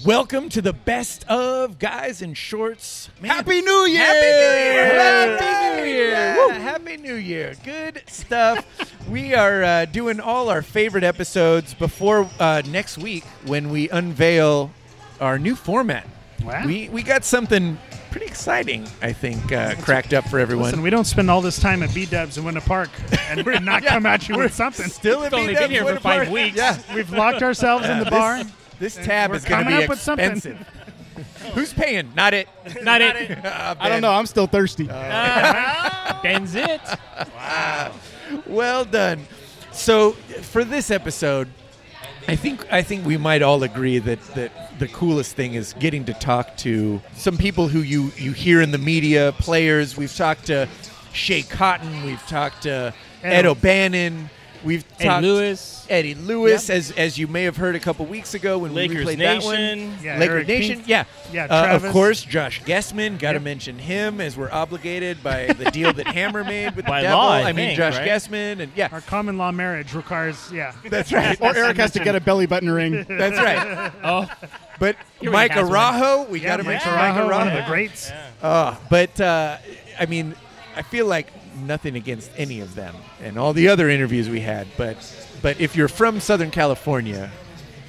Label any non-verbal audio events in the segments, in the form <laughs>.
Welcome to the best of guys in shorts. Man, Happy New Year! Happy New Year! Happy New Year! Yeah, Happy New Year! Good stuff. <laughs> we are uh, doing all our favorite episodes before uh, next week when we unveil our new format. Wow. We we got something pretty exciting, I think, uh, cracked up for everyone. Listen, we don't spend all this time at B Dubs in Winter Park and we're not <laughs> come at you with something. Still at We've only been here for five Park. weeks. Yeah. We've locked ourselves in the bar. This tab is going to coming be up with something. expensive. <laughs> Who's paying? Not it. <laughs> Not it. <laughs> Uh, I don't know. I'm still thirsty. Ben's it. Wow. Well done. So for this episode, I think I think we might all agree that that the coolest thing is getting to talk to some people who you you hear in the media, players. We've talked to Schea Cotton. We've talked to Ed Ed- O'Bannon. We've Ed talked Lewis. Eddie Lewis, as as you may have heard a couple weeks ago when we Lakers replayed that one. Nation. Yeah, Laker Eric Nation, Pink. yeah, Yeah, Uh, of course, Josh Guessman. Got to Yep. mention him as we're obligated by the deal that Hammer made with By the devil. law, I mean, think, Josh right? Guessman, and yeah, Our common law marriage requires, yeah. that's right. or Eric has to get a belly button ring. <laughs> That's right. Oh, But He already Mike has one. Arajo, we Yeah, got to Mike mention Arajo, Mike one of the greats. Uh, but uh, I mean, I feel like nothing against any of them and all the other interviews we had. But but if you're from Southern California,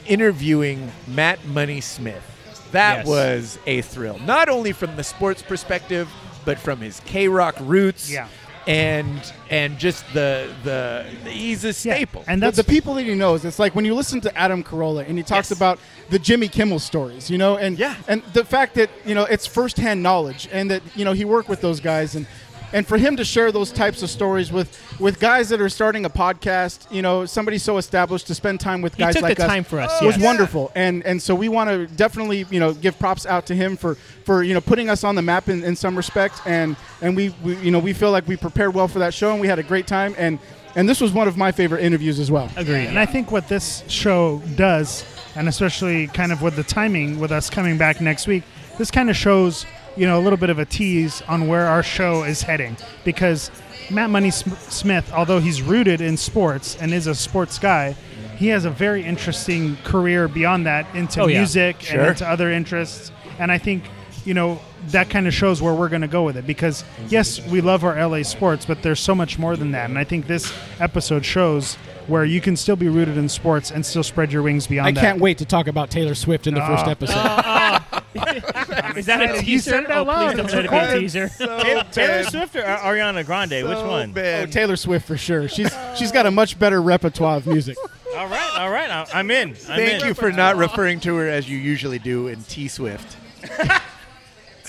interviewing Matt Money Smith, that Yes. was a thrill. Not only from the sports perspective, but from his K Rock roots. Yeah. And and just the the he's a Yeah, staple. And The, the people that he knows, it's like when you listen to Adam Carolla and he talks Yes. about the Jimmy Kimmel stories, you know, and Yeah. and the fact that you know it's firsthand knowledge and that you know he worked with those guys and and for him to share those types of stories with with guys that are starting a podcast, you know, somebody so established to spend time with he guys took like the us time for us. was yes. wonderful, and and so we want to definitely you know give props out to him for for you know putting us on the map in, in some respect, and and we, we you know we feel like we prepared well for that show and we had a great time, and and this was one of my favorite interviews as well. Agreed. And I think what this show does, and especially kind of with the timing with us coming back next week, this kind of shows, you know, a little bit of a tease on where our show is heading. Because Matt Money Sm- Smith, although he's rooted in sports and is a sports guy, he has a very interesting career beyond that into Oh, yeah. music Sure. and into other interests. And I think, you know, that kind of shows where we're going to go with it because yes, we love our LA sports, but there's so much more than that. And I think this episode shows where you can still be rooted in sports and still spread your wings beyond I that. can't wait to talk about Taylor Swift in the first Oh. episode. Uh, uh. <laughs> <laughs> Is that a You teaser? said it out oh, loud. please don't let it be a teaser. So Taylor bad. Swift or Ariana Grande? Which one? bad. Oh, Taylor Swift for sure. She's she's got a much better repertoire of music. <laughs> All right, all right. I- I'm in. I'm Thank in. you for not referring to her as you usually do in T Swift.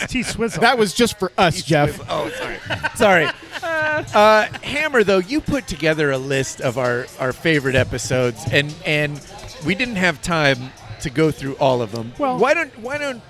It's T Swizzle. That was just for us, Jeff. Oh, sorry. <laughs> sorry. Uh, Hammer, though, you put together a list of our, our favorite episodes, and and we didn't have time to go through all of them. Well- why don't why don't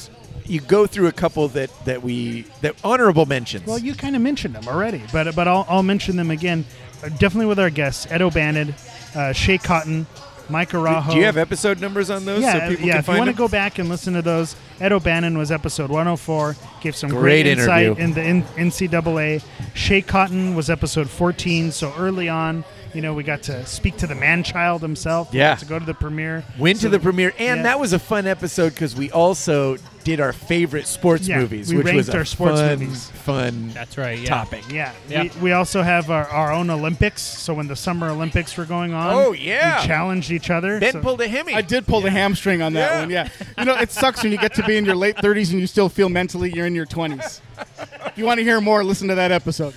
you go through a couple that, that we that honorable mentions? well, you kind of mentioned them already, but but I'll, I'll mention them again. Uh, definitely with our guests, Ed O'Bannon, uh, Schea Cotton, Mike Arajo. do you have episode numbers on those Yeah, so people yeah. can If you want to go back and listen to those, Ed O'Bannon was episode 104. Gave some Great great, insight interview. in the N- NCAA. Schea Cotton was episode 14. So early on, you know, we got to speak to the man child himself. Yeah. got to go to the premiere. Went So to the premiere, and yeah. that was a fun episode because we also did our favorite sports Yeah, movies, we which was ranked a our sports fun, movies. fun That's right. Yeah. topic. Yeah. Yeah. We, we also have our, our own Olympics. So when the Summer Olympics were going on, Oh, yeah. we challenged each other. Ben so- pulled a Hemi. I did pull the hamstring on that Yeah. one. Yeah. You know, it sucks when you get to be in your late 30s and you still feel mentally you're in your 20s. If you want to hear more, listen to that episode.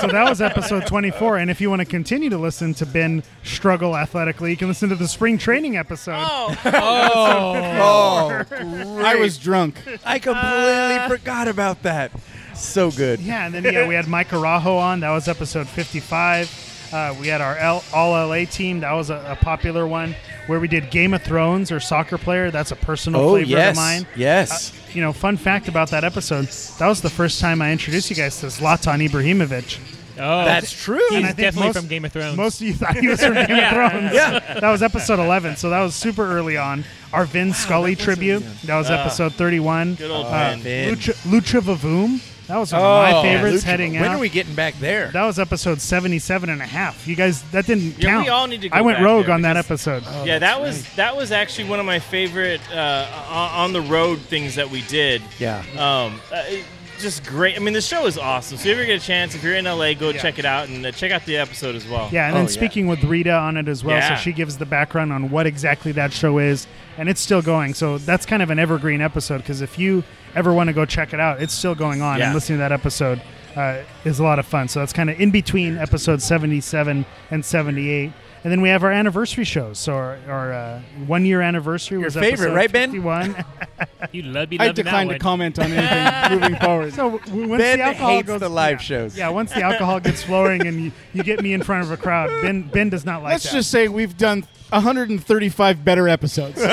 So that was episode 24. And if you want to continue to listen to Ben struggle athletically, you can listen to the spring training episode. oh, <laughs> oh. oh I was drunk. I completely forgot about that. So good. Yeah, and then yeah, we had Mike Arajo on. That was episode 55. Uh, we had our L- All LA team. That was a, a popular one where we did Game of Thrones or soccer player. That's a personal Oh flavor yes, of mine. yes. You know, fun fact about that episode. That was the first time I introduced you guys to Zlatan Ibrahimovic. Oh, That's true. He's And I think definitely most- from Game of Thrones. Most of you thought he was from <laughs> Game Yeah. of Thrones. Yeah. That was episode 11, so that was super early on. Our Vin Scully tribute. That was episode 31. Good old Uh, Vin. Vin. Lucha, Lucha Vavoom. That was one of my Oh, favorites Lucha. heading When out. are we getting back there? that was episode 77 and a half. You guys, that didn't Yeah, count. we all need to go I went back rogue there on that because- episode. yeah, that was that was actually one of my favorite uh, on on the road things that we did. yeah. Um, uh, it- just great. I mean, the show is awesome. So if you ever get a chance, if you're in LA, go check it out and uh, check out the episode as well. Yeah, and Oh, then yeah. speaking with Rita on it as well, Yeah. so she gives the background on what exactly that show is, and it's still going. So that's kind of an evergreen episode because if you ever want to go check it out, it's still going on, Yeah. and listening to that episode uh, is a lot of fun. So that's kind of in between episode 77 and 78. And then we have our anniversary shows. So our, our uh, one year anniversary was Your was favorite, episode right, Ben? 51. <laughs> You love be I loving decline to one. comment on anything <laughs> moving forward. so w- once Ben the alcohol hates goes, the live yeah. shows. Yeah, once the alcohol gets flowing and you, you get me in front of a crowd, Ben Ben does not like Let's that. just say we've done 135 better episodes. <laughs>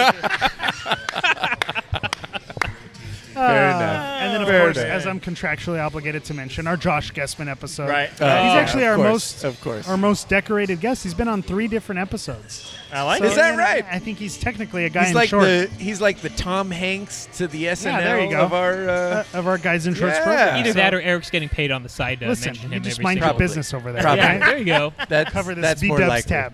of Fair course, enough. as I'm contractually obligated to mention, our Josh Guessman episode. Right. He's Uh, actually of our course, most of course. our most decorated guest. He's been on three different episodes. I like So, Is that right? I think he's technically a guy He's in like short the he's like the Tom Hanks to the SNL there you go. of our. Uh, uh, of our guys in shorts Yeah. program. Either So, that or Eric's getting paid on the side to listen, mention you just every mind your business over there. Probably. Yeah, there you go. that's Cover this that's B more Dubs tab.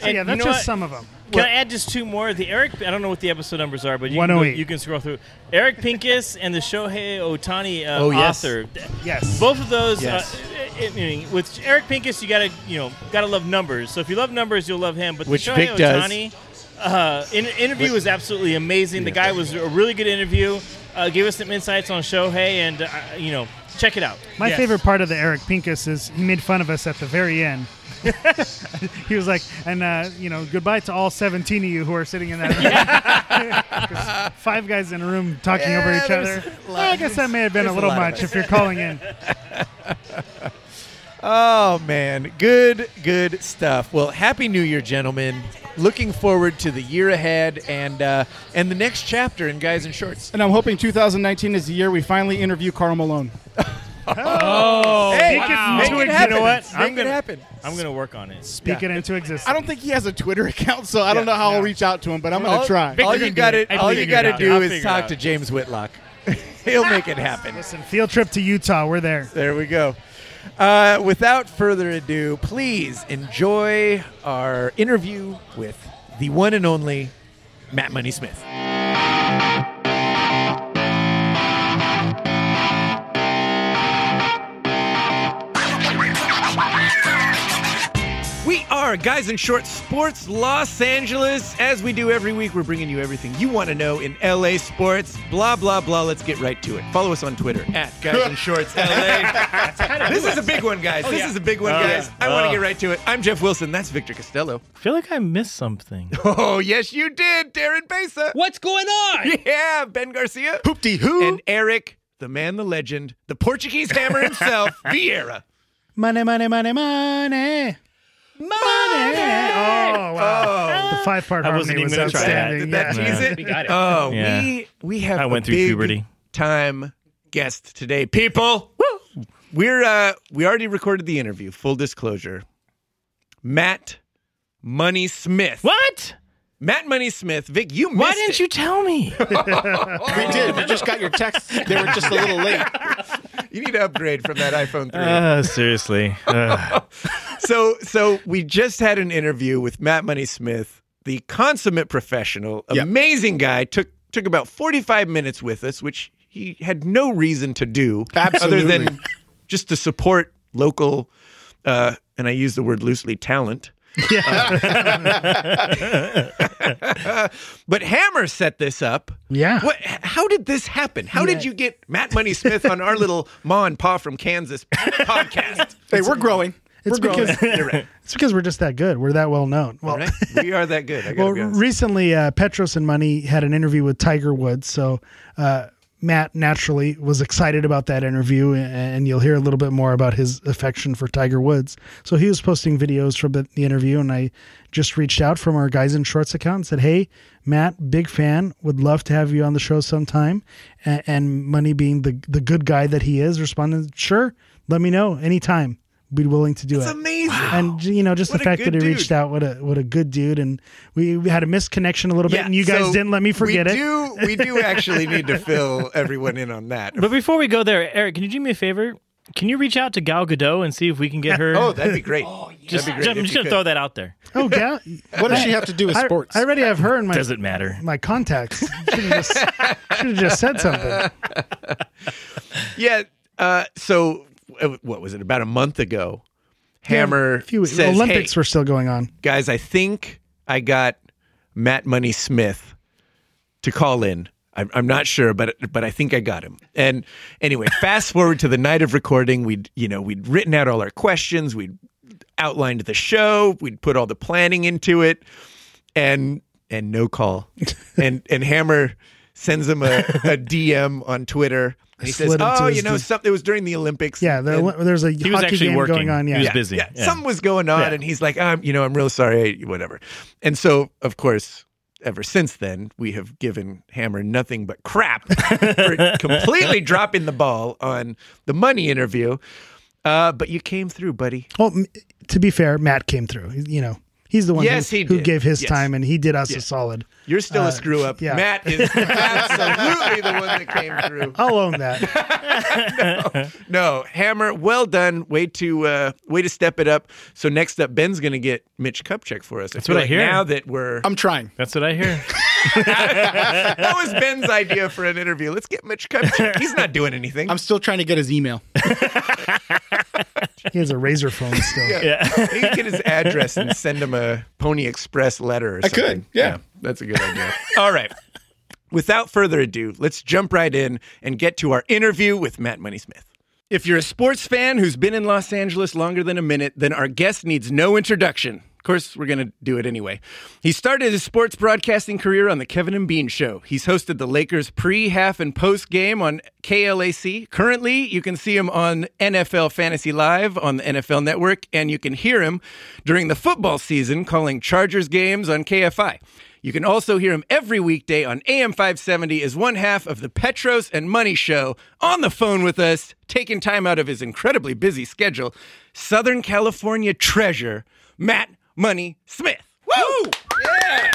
So <laughs> yeah, that's just some of them. Can I add just two more? The Eric, I don't know what the episode numbers are, but you, can, go- 108. you can scroll through. Eric Pincus and the Shohei Ohtani uh, Oh, yes. author. Yes. Both of those. Yes. Uh, I- I mean, with Eric Pincus, you gotta you know gotta love numbers. So if you love numbers, you'll love him. But Which the Shohei Vic does. Ohtani uh, in, interview was absolutely amazing. The guy was a really good interview. Uh, gave us some insights on Shohei, and uh, you know, check it out. My Yes. favorite part of the Eric Pincus is he made fun of us at the very end. <laughs> he was like, and uh, you know, goodbye to all 17 of you who are sitting in that room. 'Cause <laughs> Five guys in a room talking over each other. a lot- I guess that may have been a there's a little much if you're calling in. <laughs> Oh man, good good stuff. Well, happy New Year, gentlemen. Looking forward to the year ahead and uh, and the next chapter in Guys in Shorts. and I'm hoping 2019 is the year we finally interview Karl Malone. Oh, Hey, wow. make it existence. happen. You know what? Make I'm it gonna happen. I'm gonna work on it. Speak it into existence. I don't think he has a Twitter <laughs> account, so I don't know how Yeah. I'll reach out to him, but I'm going to try. all you got to all you you got to do I'll is figure it talk out. to James Whitlock. <laughs> He'll make it happen. Listen, field trip to Utah. We're there. There we go. Uh, without further ado, please enjoy our interview with the one and only Matt Money Smith. Are Guys in Short Sports Los Angeles. As we do every week, we're bringing you everything you want to know in LA sports. Blah, blah, blah. Let's get right to it. Follow us on Twitter at Guys in Shorts LA. <laughs> this is a big one, guys. Oh, this is a big one, Oh, guys. yeah. I want to Oh. get right to it. I'm Jeff Wilson. That's Victor Costello. I feel like I missed something. <laughs> Oh, yes, you did, Darren Besa. What's going on? Yeah, Ben Garcia. Hoopty hoo. And Eric, the man, the legend, the Portuguese hammer himself, <laughs> Vieira. Money, money, money, money. Money. Oh, wow. The five part I harmony wasn't even was gonna try that. outstanding. Did that yeah. tease it? We got it. Oh, Yeah. we we have I a went through big puberty. time guest today, people. We're uh we already recorded the interview. Full disclosure, Matt Money Smith. What? Matt Money Smith. Vic, you missed Why didn't it. you tell me? <laughs> we did. We just got your texts. They were just a little late. <laughs> You need to upgrade from that iPhone 3. uh, seriously. Uh, <laughs> so so we just had an interview with Matt Money Smith, the consummate professional, Yep. amazing guy. Took took about 45 minutes with us, which he had no reason to do Absolutely. other than just to support local uh, and I use the word loosely talent. But Hammer set this up. Yeah. What? How did this happen? How did you get Matt Money Smith on our little Ma and Pa from Kansas podcast? <laughs> Hey, we're growing. It's We're because right. it's because we're just that good. We're that well known. Well, All right. We are that good. I <laughs> well, be recently uh, Petros and Money had an interview with Tiger Woods, so uh, Matt naturally was excited about that interview, and you'll hear a little bit more about his affection for Tiger Woods. So he was posting videos from the, interview, and I just reached out from our Guys in Shorts account and said, "Hey, Matt, big fan, would love to have you on the show sometime." And Money being the the good guy that he is, responded, "Sure, let me know anytime." Be willing to do It's it. amazing. And you know, just What the a fact good that he dude. reached out, what a what a good dude, and we, we had a misconnection a little bit, and you guys so didn't let me forget we it. Do, we do <laughs> actually need to fill everyone in on that. But before we go there, Eric, can you do me a favor? Can you reach out to Gal Gadot and see if we can get her? Oh, that'd be great. <laughs> just, that'd be great I'm if just you gonna could. throw that out there. Oh, yeah. <laughs> What does she have to do with I, sports? I already have her in my Does it matter? my contacts. Should have just, should've just said something. Yeah. Uh, so Uh, what was it? About a month ago, Hammer A few says, Olympics "Hey, were still going on. guys, I think I got Matt Money Smith to call in. I'm, I'm not sure, but but I think I got him. And anyway, <laughs> fast forward to the night of recording. We'd you know we'd written out all our questions. We'd outlined the show. We'd put all the planning into it, and and no call. <laughs> and and Hammer sends him a, a DM on Twitter. And he says, slid him "Oh, you know, D- something. It was during the Olympics. Yeah, there, and- there's a He was hockey actually game working. going on. Yeah, He was busy. yeah, Yeah. something was going on, Yeah. and he's like, um, you know, I'm real sorry, whatever. And so, of course, ever since then, we have given Hammer nothing but crap <laughs> for completely dropping the ball on the money interview. Uh, but you came through, buddy. Well, to be fair, Matt came through. You know, he's the one Yes, who, he who gave his Yes. time, and he did us a solid. You're still Uh, a screw up. yeah. Matt is <laughs> absolutely the one that came through. I'll own that. <laughs> No, Hammer, well done. Way to uh, way to step it up. So next up, Ben's going to get Mitch Kupchak for us. That's what I hear. Now that we're I'm trying. That's what I hear. <laughs> <laughs> that was Ben's idea for an interview. Let's get Mitch Kupchak. He's not doing anything. I'm still trying to get his email. He has a razor phone still. yeah. he can get his address and send him a Pony Express letter or I could, something. yeah. That's a good idea. All right. Without further ado, let's jump right in and get to our interview with Matt Money Smith. If you're a sports fan who's been in Los Angeles longer than a minute, then our guest needs no introduction. Course, we're going to do it anyway. He started his sports broadcasting career on the Kevin and Bean Show. He's hosted the Lakers pre, half, and post game on KLAC. Currently, you can see him on NFL Fantasy Live on the NFL Network, and you can hear him during the football season calling Chargers games on KFI. You can also hear him every weekday on AM 570 as one half of the Petros and Money Show on the phone with us, taking time out of his incredibly busy schedule. Southern California treasure, Matt Money Smith. Woo! Yeah!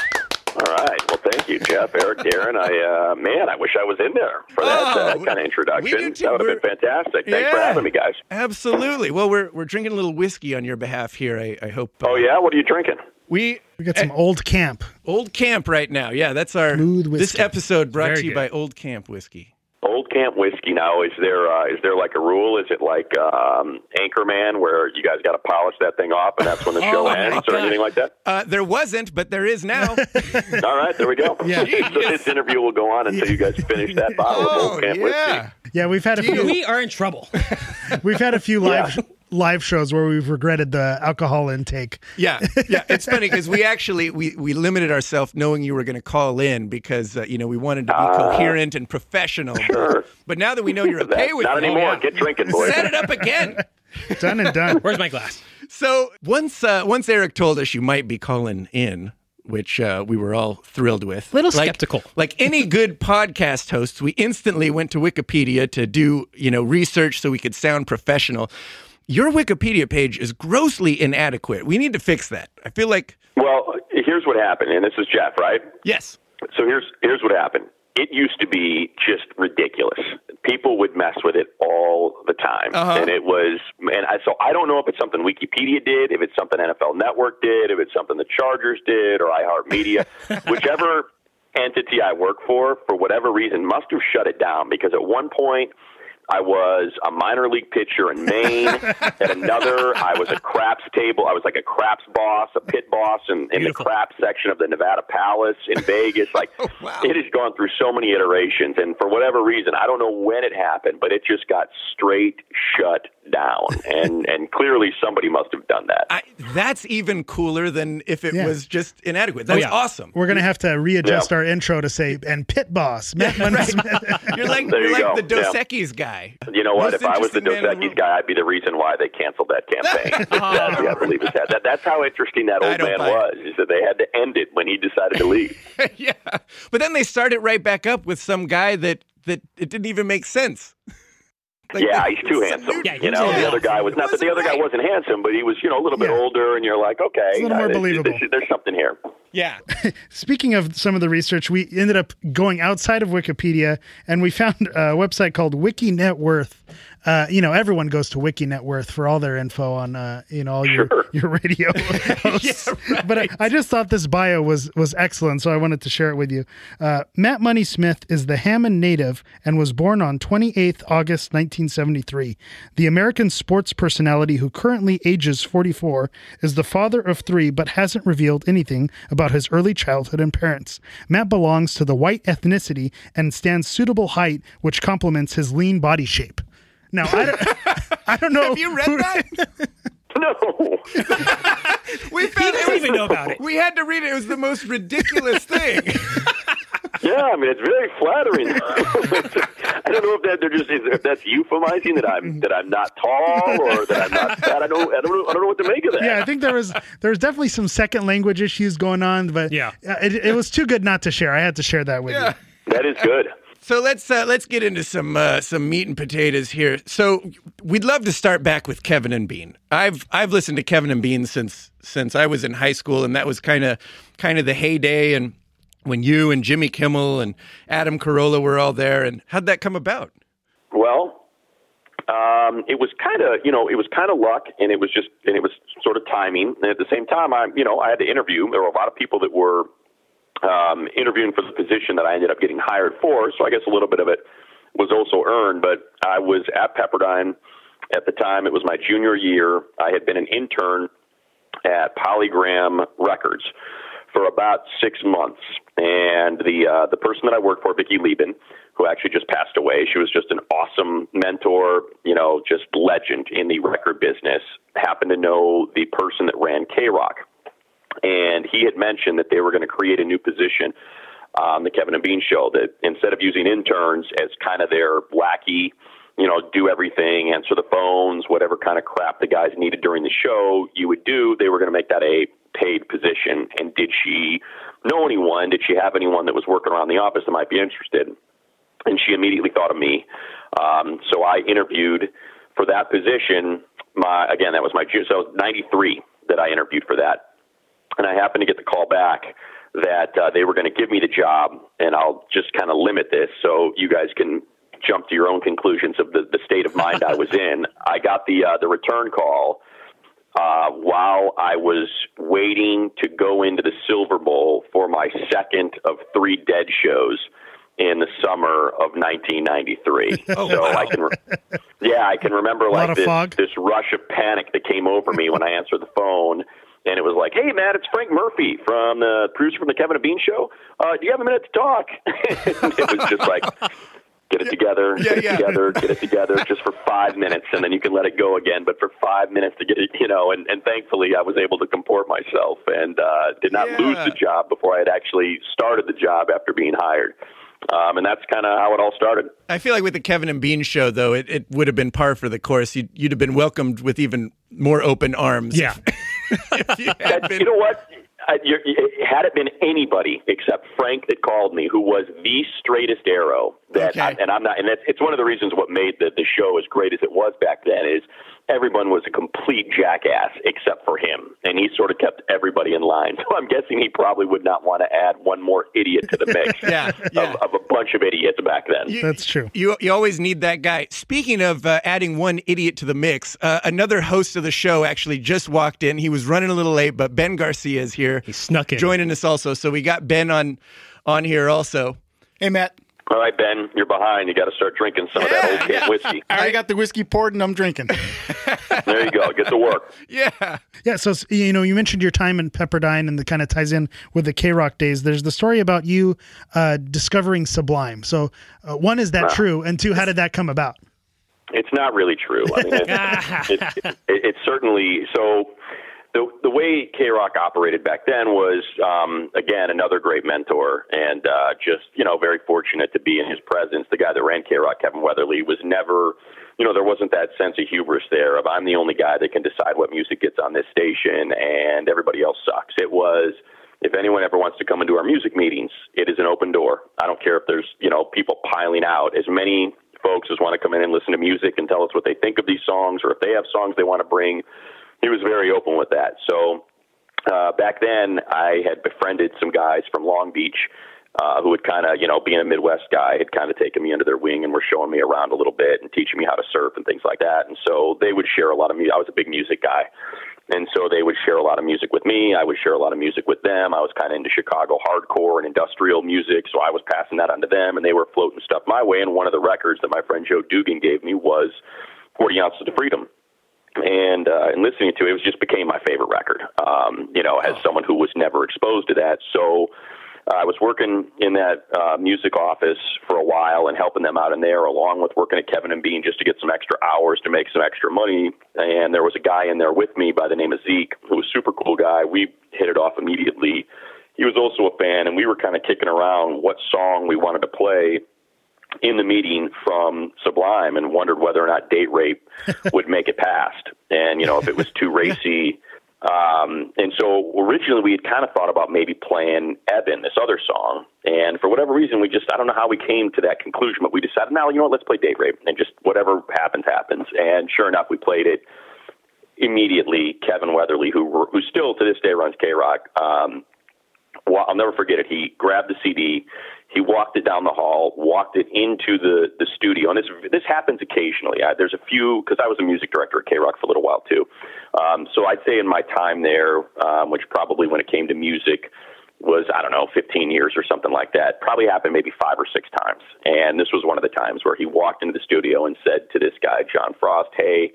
All right. Well, thank you, Jeff, <laughs> Eric, Darren. I uh, man, I wish I was in there for that Oh, uh, we- kind of introduction. That would have been fantastic. Thanks for having me, guys. Absolutely. Well, we're, we're drinking a little whiskey on your behalf here. I, I hope. uh, Oh yeah, what are you drinking? We We got some old camp. Old Camp right now. Yeah, that's our Smooth whiskey. this episode brought Very to you good. by Old Camp whiskey. Old Camp whiskey. Now, is there uh, is there like a rule? Is it like um, Anchorman, where you guys got to polish that thing off, and that's when the <laughs> show Oh, my ends, or anything like that? Uh, there wasn't, but there is now. <laughs> All right, there we go. Yeah. so this interview will go on until you guys finish that bottle of oh Old Camp yeah. whiskey. Yeah, we've had a few. We are in trouble. <laughs> We've had a few live Yeah. Live shows where we've regretted the alcohol intake. Yeah, yeah. It's funny <laughs> because we actually we we limited ourselves knowing you were going to call in because uh, you know we wanted to be coherent and professional. Sure. But now that we know you're okay That- with not it, anymore. Get drinking, boys. set it up again. <laughs> Done and done. Where's my glass? So once uh, once Eric told us you might be calling in, which uh, we were all thrilled with. Little Like- skeptical. Like any good podcast hosts, we instantly went to Wikipedia to do you know research so we could sound professional. Your Wikipedia page is grossly inadequate. We need to fix that. I feel like Well, here's what happened, and this is Jeff, right? yes. So here's here's what happened. It used to be just ridiculous. People would mess with it all the time, Uh-huh. and it was. And I, so I don't know if it's something Wikipedia did, if it's something NFL Network did, if it's something the Chargers did, or iHeartMedia, <laughs> whichever entity I work for, for whatever reason, must have shut it down because at one point. I was a minor league pitcher in Maine. <laughs> At another, I was a craps table. I was like a craps boss, a pit boss in, in the craps section of the Nevada Palace in Vegas. <laughs> Like oh, wow. it has gone through so many iterations, and for whatever reason, I don't know when it happened, but it just got straight shut down. And <laughs> and clearly somebody must have done that. I, that's even cooler than if it Yeah. was just inadequate. Oh, that's yeah. awesome. We're gonna have to readjust Yeah. our intro to say and pit boss <laughs> Matt Right. <laughs> You're like There you're you like go. the Dos Yeah. Equis guy. You know what? Most if I was the interesting Dos man in the Equis guy, I'd be the reason why they canceled that campaign. Oh. Sadly, I believe it's that. that. That's how interesting that old man was. Is that they had to end it when he decided to leave. yeah, but then they start it right back up with some guy that that it didn't even make sense. Like yeah, he's too handsome. new- Yeah, you know, he's the other guy was not that the other guy Wasn't wasn't handsome, but he was, you know, a little bit Yeah. older, and you're like, okay, It's a little more uh, this- believable. this- there's something here. Yeah. <laughs> Speaking of some of the research, we ended up going outside of Wikipedia and we found a website called Wiki Net Worth. Uh, you know, everyone goes to Wiki Net Worth for all their info on, uh, you know, all your, your radio <laughs> hosts. But I, I just thought this bio was was excellent, so I wanted to share it with you. Uh, Matt Money Smith is the Hammond native and was born on 28th August 1973. The American sports personality who currently ages 44 is the father of three, but hasn't revealed anything about his early childhood and parents. Matt belongs to the white ethnicity and stands suitable height, which complements his lean body shape. Now, I don't, <laughs> I don't know. Have you read that? <laughs> No, <laughs> We found doesn't even know about it. We had to read it. It was the most ridiculous thing. yeah, I mean it's very flattering. I don't know if that they're just if that's euphemizing that I'm that I'm not tall or that I'm not fat. I don't I don't know, I don't know what to make of that. yeah, I think there was there was definitely some second language issues going on, but Yeah. it, it was too good not to share. I had to share that with Yeah. you. that is good. So let's uh, let's get into some uh, some meat and potatoes here. So we'd love to start back with Kevin and Bean. I've I've listened to Kevin and Bean since since I was in high school, and that was kind of kind of the heyday. And when you and Jimmy Kimmel and Adam Carolla were all there, and how'd that come about? Well, um, it was kind of you know it was kind of luck, and it was just and it was sort of timing. And at the same time, I you know I had to interview. There were a lot of people that were um, interviewing for the position that I ended up getting hired for. So I guess a little bit of it was also earned. But I was at Pepperdine at the time. It was my junior year. I had been an intern at Polygram Records for about six months, and the uh, the person that I worked for, Vicki Lieben, who actually just passed away, she was just an awesome mentor, you know, just legend in the record business. Happened to know the person that ran K Rock, and he had mentioned that they were going to create a new position on the Kevin and Bean show. That instead of using interns as kind of their lackey you know, do everything, answer the phones, whatever kind of crap the guys needed during the show, you would do. They were going to make that a paid position. And did she know anyone? Did she have anyone that was working around the office that might be interested? And she immediately thought of me. Um, so I interviewed for that position. My again, that was my June. So '93 that I interviewed for that, and I happened to get the call back that uh, they were going to give me the job. And I'll just kind of limit this so you guys can jump to your own conclusions of the, the state of mind I was <laughs> in. I got the uh, the return call uh, while I was waiting to go into the Silver Bowl for my second of three Dead shows in the summer of 1993. <laughs> so I can, re- yeah, I can remember like this, this rush of panic that came over me when I answered the phone. And it was like, "Hey, Matt, it's Frank Murphy from the producer from the Kevin and Bean Show. Uh, do you have a minute to talk?" <laughs> and it was just like, get it together, Yeah, get it yeah. together, get it together, just for five minutes, and then you can let it go again. But for five minutes to get it, you know, and, and thankfully I was able to comport myself and uh, did not lose the job before I had actually started the job after being hired. Um, and that's kind of how it all started. I feel like with the Kevin and Bean show, though, it, it would have been par for the course. You'd, you'd have been welcomed with even more open arms. Yeah. <laughs> <laughs> you That, been. you know what? I, you had it been anybody except Frank that called me, who was the straightest arrow. That, Okay. I, and I'm not, and that's, it's one of the reasons what made the, the show as great as it was back then is everyone was a complete jackass except for him, and he sort of kept everybody in line. <laughs> So I'm guessing he probably would not want to add one more idiot to the mix Yeah, <laughs> yeah. Of, of a bunch of idiots back then. You- That's true. You you always need that guy. Speaking of uh, adding one idiot to the mix, uh, another host of the show actually just walked in. He was running a little late, but Ben Garcia is here. He snuck in. joining us also. So we got Ben on on here also. Hey, Matt. All right, Ben, you're behind. You got to start drinking some of that old can whiskey. I already got the whiskey poured and I'm drinking. <laughs> There you go. Get to work. Yeah. Yeah, so you know, you mentioned your time in Pepperdine, and the kind of ties in with the K Rock days. There's the story about you uh, discovering Sublime. So, uh, one, is that true? And two, how did that come about? It's not really true. I mean, it's, it's, it, <laughs> it's certainly so. The the way K Rock operated back then was um, again another great mentor, and uh, just you know very fortunate to be in his presence. The guy that ran K Rock, Kevin Weatherly, was never. You know, there wasn't that sense of hubris there of I'm the only guy that can decide what music gets on this station and everybody else sucks. It was if anyone ever wants to come into our music meetings, it is an open door. I don't care if there's, you know, people piling out. As many folks just want to come in and listen to music and tell us what they think of these songs, or if they have songs they want to bring. He was very open with that. So uh, back then, I had befriended some guys from Long Beach uh, who had kind of, you know, being a Midwest guy, had kind of taken me under their wing and were showing me around a little bit and teaching me how to surf and things like that. And so they would share a lot of music. I was a big music guy. And so they would share a lot of music with me. I would share a lot of music with them. I was kind of into Chicago hardcore and industrial music, so I was passing that on to them, and they were floating stuff my way. And one of the records that my friend Joe Dugan gave me was 40 Ounces of Freedom and uh, and listening to it, it just became my favorite record. Um, you know, as someone who was never exposed to that, so uh, I was working in that uh, music office for a while and helping them out in there, along with working at Kevin and Bean just to get some extra hours to make some extra money. And there was a guy in there with me by the name of Zeke, who was a super cool guy. We hit it off immediately. He was also a fan, and we were kind of kicking around what song we wanted to play in the meeting from Sublime and wondered whether or not Date Rape <laughs> would make it past. And, you know, if it was too racy. Um, and so originally we had kind of thought about maybe playing Ebin, this other song. And for whatever reason, we just, I don't know how we came to that conclusion, but we decided, now, you know what, let's play Date Rape. And just whatever happens, happens. And sure enough, we played it immediately. Kevin Weatherly, who, who still to this day runs K Rock, um, well, I'll never forget it. He grabbed the CD, he walked it down the hall, walked it into the the studio, and this this happens occasionally. I, there's a few because I was a music director at K Rock for a little while too. Um, so I'd say in my time there, um, which probably when it came to music was I don't know 15 years or something like that. Probably happened maybe five or six times, and this was one of the times where he walked into the studio and said to this guy John Frost, "Hey."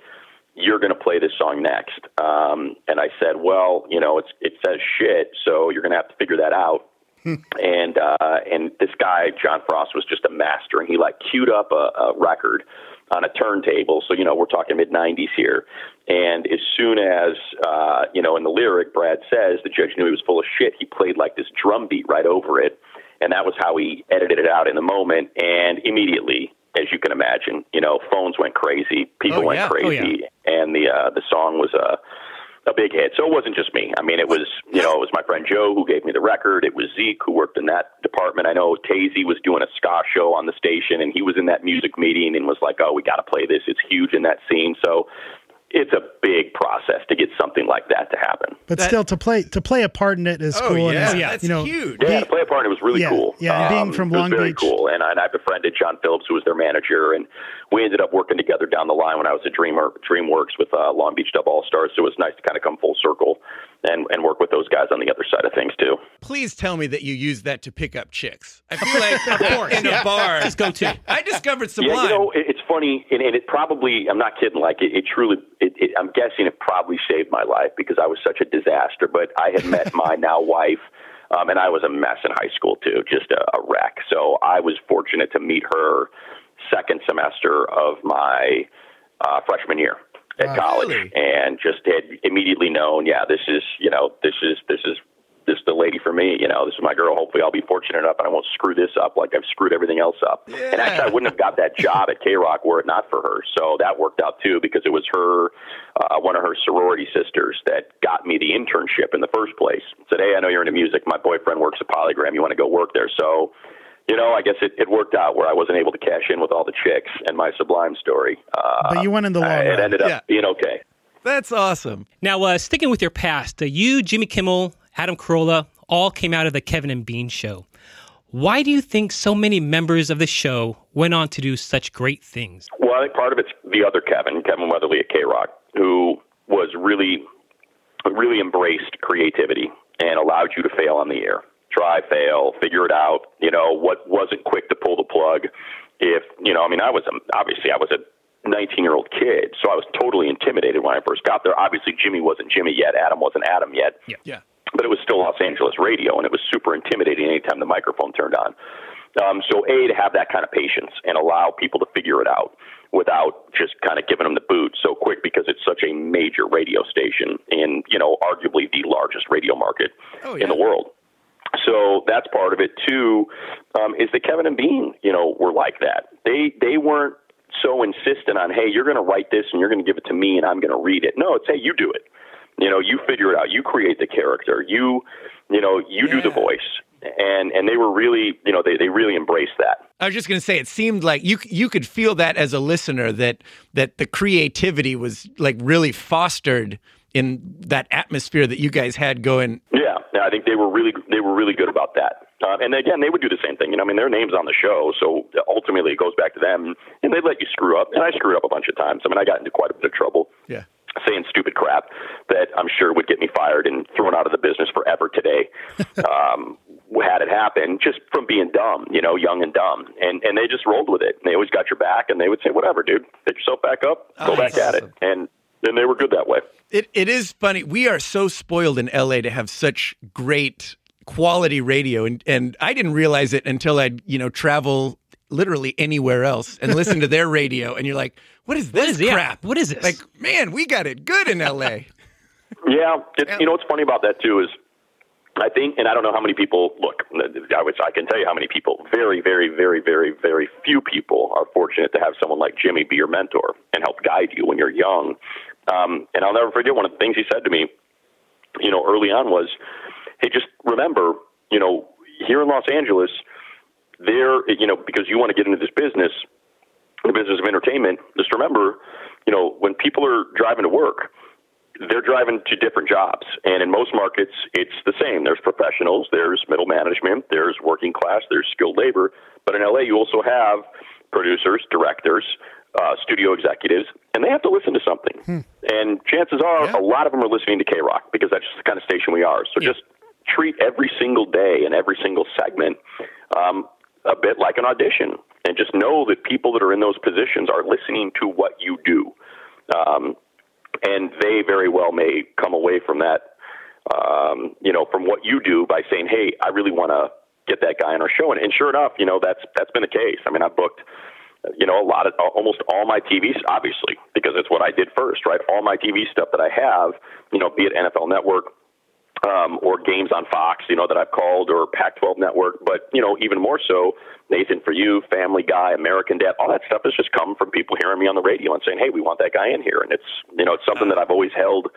you're going to play this song next. Um, and I said, well, you know, it's, it says shit, so you're going to have to figure that out. And uh, and this guy John Frost was just a master, and he like queued up a, a record on a turntable. So you know we're talking mid '90s here. And as soon as uh, you know in the lyric, Brad says the judge knew he was full of shit. He played like this drum beat right over it, and that was how he edited it out in the moment. And immediately as you can imagine. You know, phones went crazy, people Oh, went yeah. Oh, crazy, and the uh, the song was a a big hit. So it wasn't just me. I mean, it was you know it was my friend Joe who gave me the record. It was Zeke who worked in that department. I know Tazy was doing a ska show on the station, and he was in that music meeting and was like, "Oh, we got to play this. It's huge in that scene." So. It's a big process to get something like that to happen. But That- still, to play to play a part in it is Oh cool. yeah, and yeah. that's you know, huge. Yeah, to play a part, in it was really Yeah, cool. Um, yeah, and being from it was Long very Beach- cool. And I, and I befriended John Phillips, who was their manager, and we ended up working together down the line when I was at Dreamer DreamWorks with uh, Long Beach Dub All Stars. So it was nice to kind of come full circle and and work with those guys on the other side of things too. Please tell me that you use that to pick up chicks. I <laughs> feel like, of course, in a bar. Just go to. I discovered Sublime. Yeah, you know, it, it's funny, and, and it probably, I'm not kidding, like, it, it truly, it, it, I'm guessing it probably saved my life because I was such a disaster. But I had met my <laughs> now wife, um, and I was a mess in high school, too, just a, a wreck. So I was fortunate to meet her second semester of my uh, freshman year at college Really? and just had immediately known, yeah, this is, you know, this is, this is, this is the lady for me. You know, this is my girl. Hopefully, I'll be fortunate enough and I won't screw this up like I've screwed everything else up. And actually, I wouldn't have got that job at K Rock were it not for her. So that worked out too because it was her, uh, one of her sorority sisters that got me the internship in the first place. Said, hey, I know you're into music. My boyfriend works at Polygram. You want to go work there? So, you know, I guess it, it worked out where I wasn't able to cash in with all the chicks and my Sublime story. Uh, But you went in the long uh, It ended up Yeah. being okay. That's awesome. Now, uh, sticking with your past, uh, you, Jimmy Kimmel, Adam Carolla, all came out of the Kevin and Bean show. Why do you think so many members of the show went on to do such great things? Well, I think part of it's the other Kevin, Kevin Weatherly at K Rock, who was really, really embraced creativity and allowed you to fail on the air. Try, fail, figure it out. You know, what wasn't quick to pull the plug. If, you know, I mean, I was, a, obviously, I was a 19 year old kid, so I was totally intimidated when I first got there. Obviously, Jimmy wasn't Jimmy yet, Adam wasn't Adam yet Yeah. But it was still Los Angeles radio, and it was super intimidating anytime the microphone turned on. Um, so, A, to have that kind of patience and allow people to figure it out without just kind of giving them the boot so quick because it's such a major radio station in, you know, arguably the largest radio market Oh, in the world. So that's part of it too. Um, is that Kevin and Bean, you know, were like that. They they weren't so insistent on, hey, you're going to write this and you're going to give it to me and I'm going to read it. No, it's hey, you do it. You know, you figure it out. You create the character. You, you know, you do the voice. and and they were really, you know, they they really embraced that. I was just going to say, it seemed like you you could feel that as a listener that that the creativity was like really fostered in that atmosphere that you guys had going. Yeah, yeah, I think they were really they were really good about that. Uh, and again, they would do the same thing. You know, I mean, their names on the show, so ultimately it goes back to them, and they'd let you screw up. And I screwed up a bunch of times. I mean, I got into quite a bit of trouble. Yeah. Saying stupid crap that I'm sure would get me fired and thrown out of the business forever today. <laughs> um, had it happen just from being dumb, you know, young and dumb, and and they just rolled with it. And they always got your back, and they would say, "Whatever, dude, pick yourself back up, go Oh, back that's at it." And then they were good that way. It it is funny. We are so spoiled in LA to have such great quality radio, and and I didn't realize it until I'd you know travel literally anywhere else and listen to their radio, and you're like, what is this is- yeah, crap? what is this? Like, man, we got it good in LA. <laughs> Yeah, it, you know what's funny about that too is I think, and I don't know how many people look. I which I can tell you how many people. Very, very, very, very, very few people are fortunate to have someone like Jimmy be your mentor and help guide you when you're young. Um, and I'll never forget one of the things he said to me. You know, early on was, "Hey, just remember, you know, here in Los Angeles, there, you know, because you want to get into this business, the business of entertainment. Just remember, you know, when people are driving to work." they're driving to different jobs. And in most markets, it's the same. There's professionals, there's middle management, there's working class, there's skilled labor. But in LA, you also have producers, directors, uh, studio executives, and they have to listen to something. And chances are, a lot of them are listening to K Rock because that's just the kind of station we are. So just treat every single day and every single segment um, a bit like an audition. And just know that people that are in those positions are listening to what you do. Um, and they very well may come away from that, um, you know, from what you do by saying, "Hey, I really want to get that guy on our show." And, and sure enough, you know, that's that's been the case. I mean, I booked, you know, a lot of almost all my TV, obviously, because it's what I did first, right? All my TV stuff that I have, you know, be it NFL Network. Um, or games on Fox, you know, that I've called, or Pac-12 Network, but you know, even more so, Nathan for You, Family Guy, American Dad, all that stuff has just come from people hearing me on the radio and saying, "Hey, we want that guy in here," and it's you know, it's something that I've always held,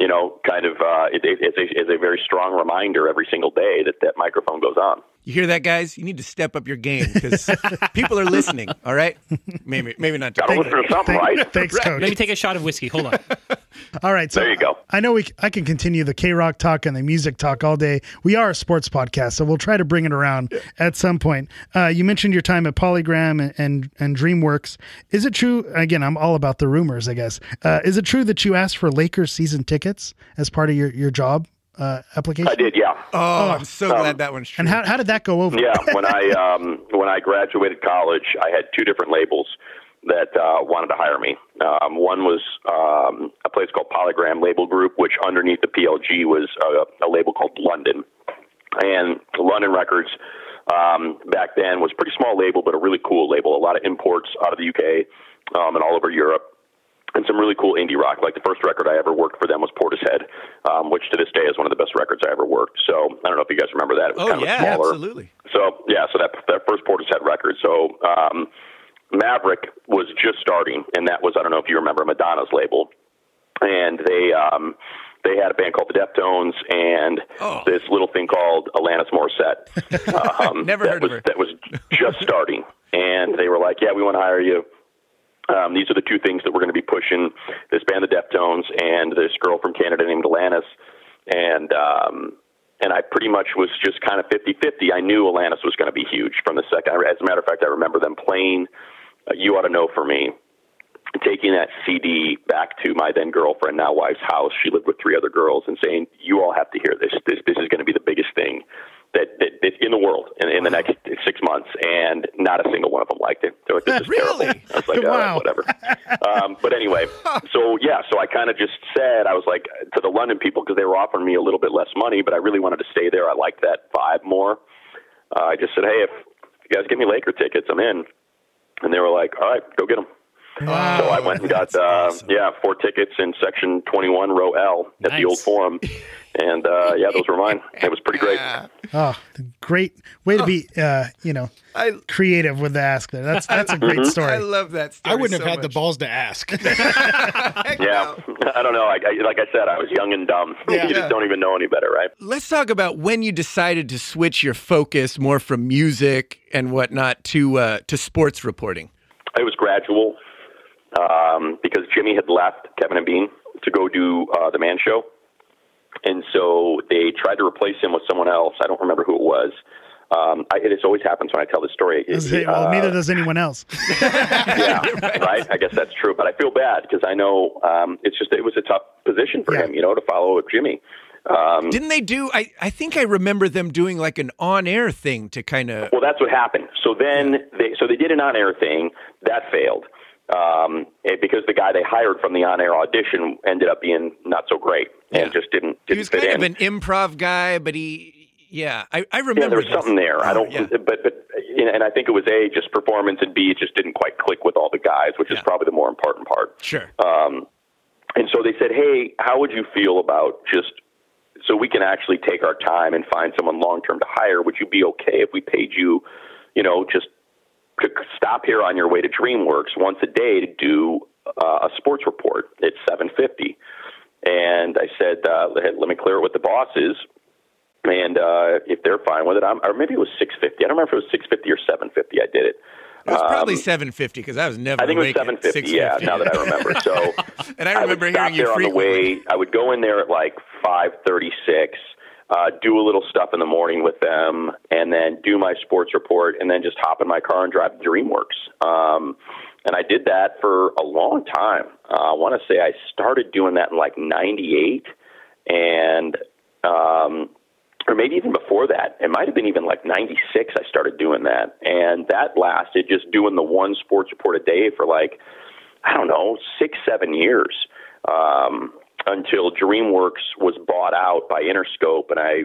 you know, kind of uh, it, it, a, it's a very strong reminder every single day that that microphone goes on. You hear that, guys? You need to step up your game because <laughs> people are listening. All right, maybe maybe not. Got to listen to something, Thank- right? Thanks, coach. Let me take a shot of whiskey. Hold on. <laughs> All right, so There you go. I know we I can continue the K Rock talk and the music talk all day. We are a sports podcast, so we'll try to bring it around at some point. Uh, you mentioned your time at Polygram and, and and DreamWorks. Is it true? Again, I'm all about the rumors, I guess. Uh, is it true that you asked for Lakers season tickets as part of your your job uh, application? I did, yeah. Oh, I'm so glad that one's true. And how how did that go over? Yeah, <laughs> when I um, when I graduated college, I had two different labels that uh, wanted to hire me. Um, one was um, a place called Polygram Label Group, which underneath the PLG was a, a label called London, and London Records. Um, back then was a pretty small label, but a really cool label. A lot of imports out of the UK um, and all over Europe and some really cool indie rock. Like the first record I ever worked for them was Portishead, um, which to this day is one of the best records I ever worked. So I don't know if you guys remember that. It was oh kind of yeah, smaller. absolutely. So yeah, so that that first Portishead record. So um, Maverick was just starting, and that was I don't know if you remember Madonna's label, and they um, they had a band called the Deftones and Oh. this little thing called Alanis Morissette. <laughs> Um, Never that heard was, of her. That was just starting, and they were like, "Yeah, we want to hire you." Um, these are the two things that we're going to be pushing: this band, the Deftones, and this girl from Canada named Alanis. And um, and I pretty much was just kind of 50-50. I knew Alanis was going to be huge from the second. As a matter of fact, I remember them playing uh, "You Ought to Know" for me, taking that CD back to my then girlfriend, now wife's house. She lived with three other girls, and saying, "You all have to hear this. This this is going to be the biggest thing." That, that, that in the world in, in the next six months, and not a single one of them liked it. They're like, "This is Really? terrible." I was like, "All right, <laughs> Wow. whatever." <laughs> um, but anyway, <laughs> so yeah, so I kind of just said I was like to the London people because they were offering me a little bit less money, but I really wanted to stay there. I liked that vibe more. Uh, I just said, "Hey, if you guys give me Laker tickets, I'm in." And they were like, "All right, go get them." So I went and got uh, yeah four tickets in section 21, row L at the old Forum, And uh, yeah, those were mine. It was pretty great. <laughs> Oh, great way to be, uh, you know, I creative with the ask there. That's that's a great story. I love that story. I wouldn't so have had the balls to ask. <laughs> Yeah, I don't know. I, I, like I said, I was young and dumb. Yeah. <laughs> you just don't even know any better, right? Let's talk about when you decided to switch your focus more from music and whatnot to uh, to sports reporting. It was gradual um, because Jimmy had left Kevin and Bean to go do uh, the Man Show, and so they tried to replace him with someone else. I don't remember who it was. Um, I, it always happens when I tell this story. I was say, well, Uh, neither does anyone else. <laughs> <laughs> yeah, right. I guess that's true, but I feel bad because I know um, it's just it was a tough position for Yeah. him, you know, to follow up Jimmy. Um, Didn't they do? I, I think I remember them doing like an on air thing to kind of. Well, that's what happened. So then they so they did an on-air thing that failed um, and because the guy they hired from the on-air audition ended up being not so great and Yeah. just didn't He didn't was fit kind in. of an improv guy, but he. Yeah, I, I remember. yeah, there was this. something there. I Oh, don't, yeah. but but you know, and I think it was a just performance and b it just didn't quite click with all the guys, which is probably the more important part. Sure. Um, and so they said, "Hey, how would you feel about just so we can actually take our time and find someone long term to hire? Would you be okay if we paid you, you know, just to stop here on your way to DreamWorks once a day to do uh, a sports report at seven fifty? And I said, uh, let, let me clear it with the bosses. And uh, if they're fine with it, I'm, or maybe it was six fifty. I don't remember if it was six fifty or seven fifty. I did it. It was probably Um, 750 because I was never. I think it was awake at seven fifty. Yeah, now that I remember. So <laughs> and I I remember would stop hearing you on the way. I would go in there at like five thirty-six, uh, do a little stuff in the morning with them, and then do my sports report, and then just hop in my car and drive to DreamWorks. Um, and I did that for a long time. Uh, I want to say I started doing that in like '98, and um, or maybe even before that. It might have been even like 96 I started doing that. And that lasted just doing the one sports report a day for like, I don't know, six, seven years um, until DreamWorks was bought out by Interscope. And I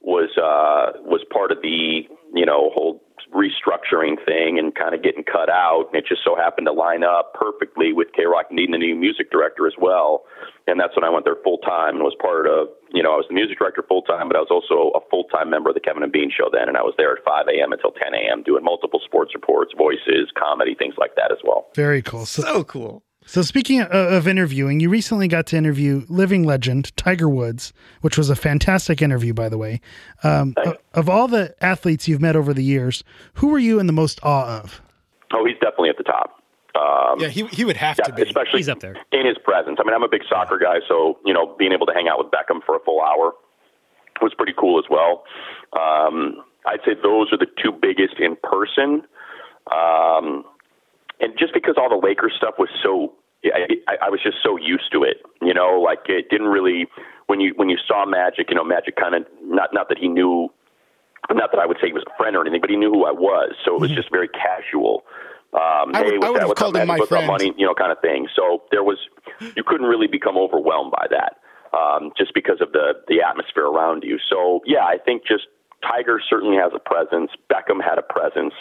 was, uh, was part of the, you know, whole restructuring thing and kind of getting cut out. And it just so happened to line up perfectly with KROQ needing a new music director as well. And that's when I went there full time and was part of, you know, I was the music director full time, but I was also a full time member of the Kevin and Bean show then. And I was there at 5 a.m. until 10 a.m. doing multiple sports reports, voices, comedy, things like that as well. Very cool. So, So cool. So speaking of, of interviewing, you recently got to interview living legend Tiger Woods, which was a fantastic interview, by the way. Um, of, of all the athletes you've met over the years, who were you in the most awe of? Oh, he's definitely at the top. Um, yeah, he he would have Yeah, to be. especially He's up there. in his presence. I mean, I'm a big soccer guy, so you know, being able to hang out with Beckham for a full hour was pretty cool as well. Um, I'd say those are the two biggest in person, um, and just because all the Lakers stuff was so, I, I, I was just so used to it. You know, like it didn't really when you when you saw Magic, you know, Magic kind of not not that he knew not that I would say he was a friend or anything, but he knew who I was. So it was just very casual. Um, I would- hey, I would that? have What's called up, him man? my What's up, money? You know, kind of thing. So there was, you couldn't really become overwhelmed by that, um, just because of the the atmosphere around you. So yeah, I think just Tiger certainly has a presence. Beckham had a presence.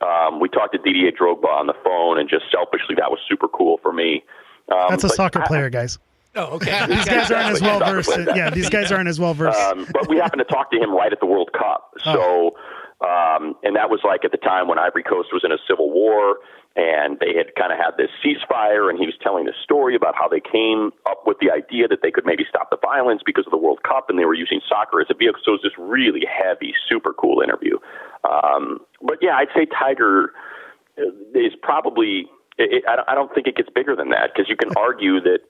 Um, we talked to Didier Drogba on the phone, and just selfishly, that was super cool for me. Um, That's a soccer I- player, guys. Oh, okay. <laughs> These guys aren't as well versed. Yeah, these guys aren't as well <laughs> versed. um, but we happened to talk to him right at the World Cup. Oh. Um, and that was like at the time when Ivory Coast was in a civil war, and they had kind of had this ceasefire, and he was telling this story about how they came up with the idea that they could maybe stop the violence because of the World Cup, and they were using soccer as a vehicle. So it was this really heavy, super cool interview. Um, but yeah, I'd say Tiger is probably. It, I don't- I don't think it gets bigger than that because you can <laughs> argue that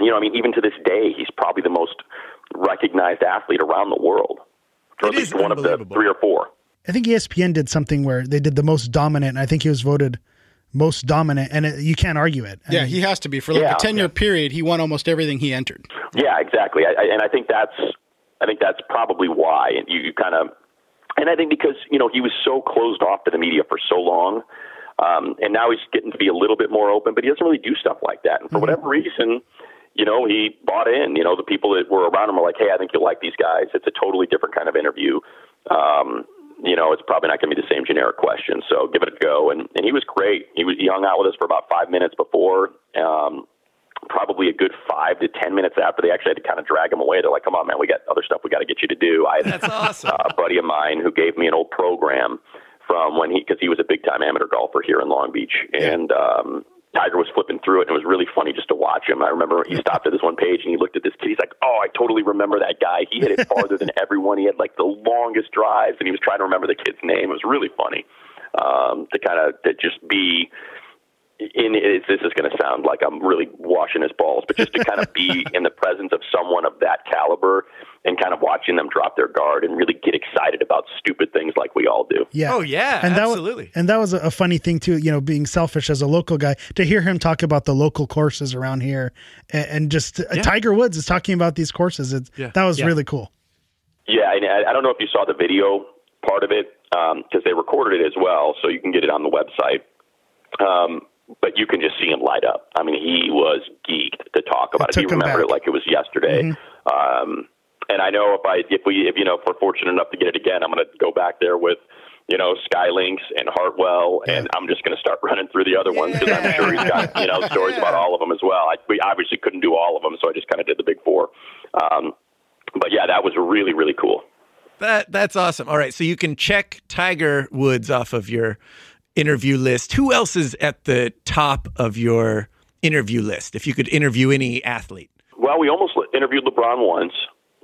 you know, I mean, even to this day, he's probably the most recognized athlete around the world, or It at least is one of the three or four. I think ESPN did something where they did the most dominant. And I think he was voted most dominant, and it, you can't argue it. I yeah, mean, he has to be for like Yeah. a ten year period. He won almost everything he entered. Yeah, exactly. I, I, and I think that's, I think that's probably why. And you, you kind of, and I think because you know he was so closed off to the media for so long, um, and now he's getting to be a little bit more open, but he doesn't really do stuff like that. And for whatever reason, you know, he bought in. You know, the people that were around him were like, "Hey, I think you'll like these guys. It's a totally different kind of interview." Um, you know, it's probably not going to be the same generic question. So give it a go. And and he was great. He was he hung out with us for about five minutes before. Um, probably a good five to ten minutes after they actually had to kind of drag him away. They're like, "Come on, man, we got other stuff we got to get you to do." I That's awesome. a buddy of mine who gave me an old program from when he because he was a big time amateur golfer here in Long Beach, and um, Tiger was flipping through it, and it was really funny just to watch him. I remember he <laughs> stopped at this one page and he looked at this kid. He's like, "Oh, I totally remember that guy. He hit it <laughs> farther than everyone. He had like the longest drives, and he was trying to remember the kid's name. It was really funny um, to kind of to just be." In it, this is going to sound like I'm really washing his balls, but just to kind of be <laughs> in the presence of someone of that caliber and kind of watching them drop their guard and really get excited about stupid things like we all do. Yeah. Oh, yeah, and that wa- absolutely. and that was a funny thing too. You know, being selfish as a local guy to hear him talk about the local courses around here, and, and just uh, Tiger Woods is talking about these courses. It's, Yeah. That was Yeah. really cool. Yeah, and I I don't know if you saw the video part of it because they recorded it as well, so you can get it on the website. Um, but you can just see him light up. I mean, he was geeked to talk about it. He took remembered back. it like it was yesterday. Um, and I know if I if we if you know if we're fortunate enough to get it again, I'm going to go back there with you know Skylinks and Heartwell, and I'm just going to start <laughs> running through the other ones because I'm sure he's got you know <laughs> stories about all of them as well. I, we obviously couldn't do all of them, so I just kind of did the big four. Um, but yeah, that was really really cool. That that's awesome. All right, so you can check Tiger Woods off of your interview list. Who else is at the top of your interview list? If you could interview any athlete. Well, we almost interviewed LeBron once.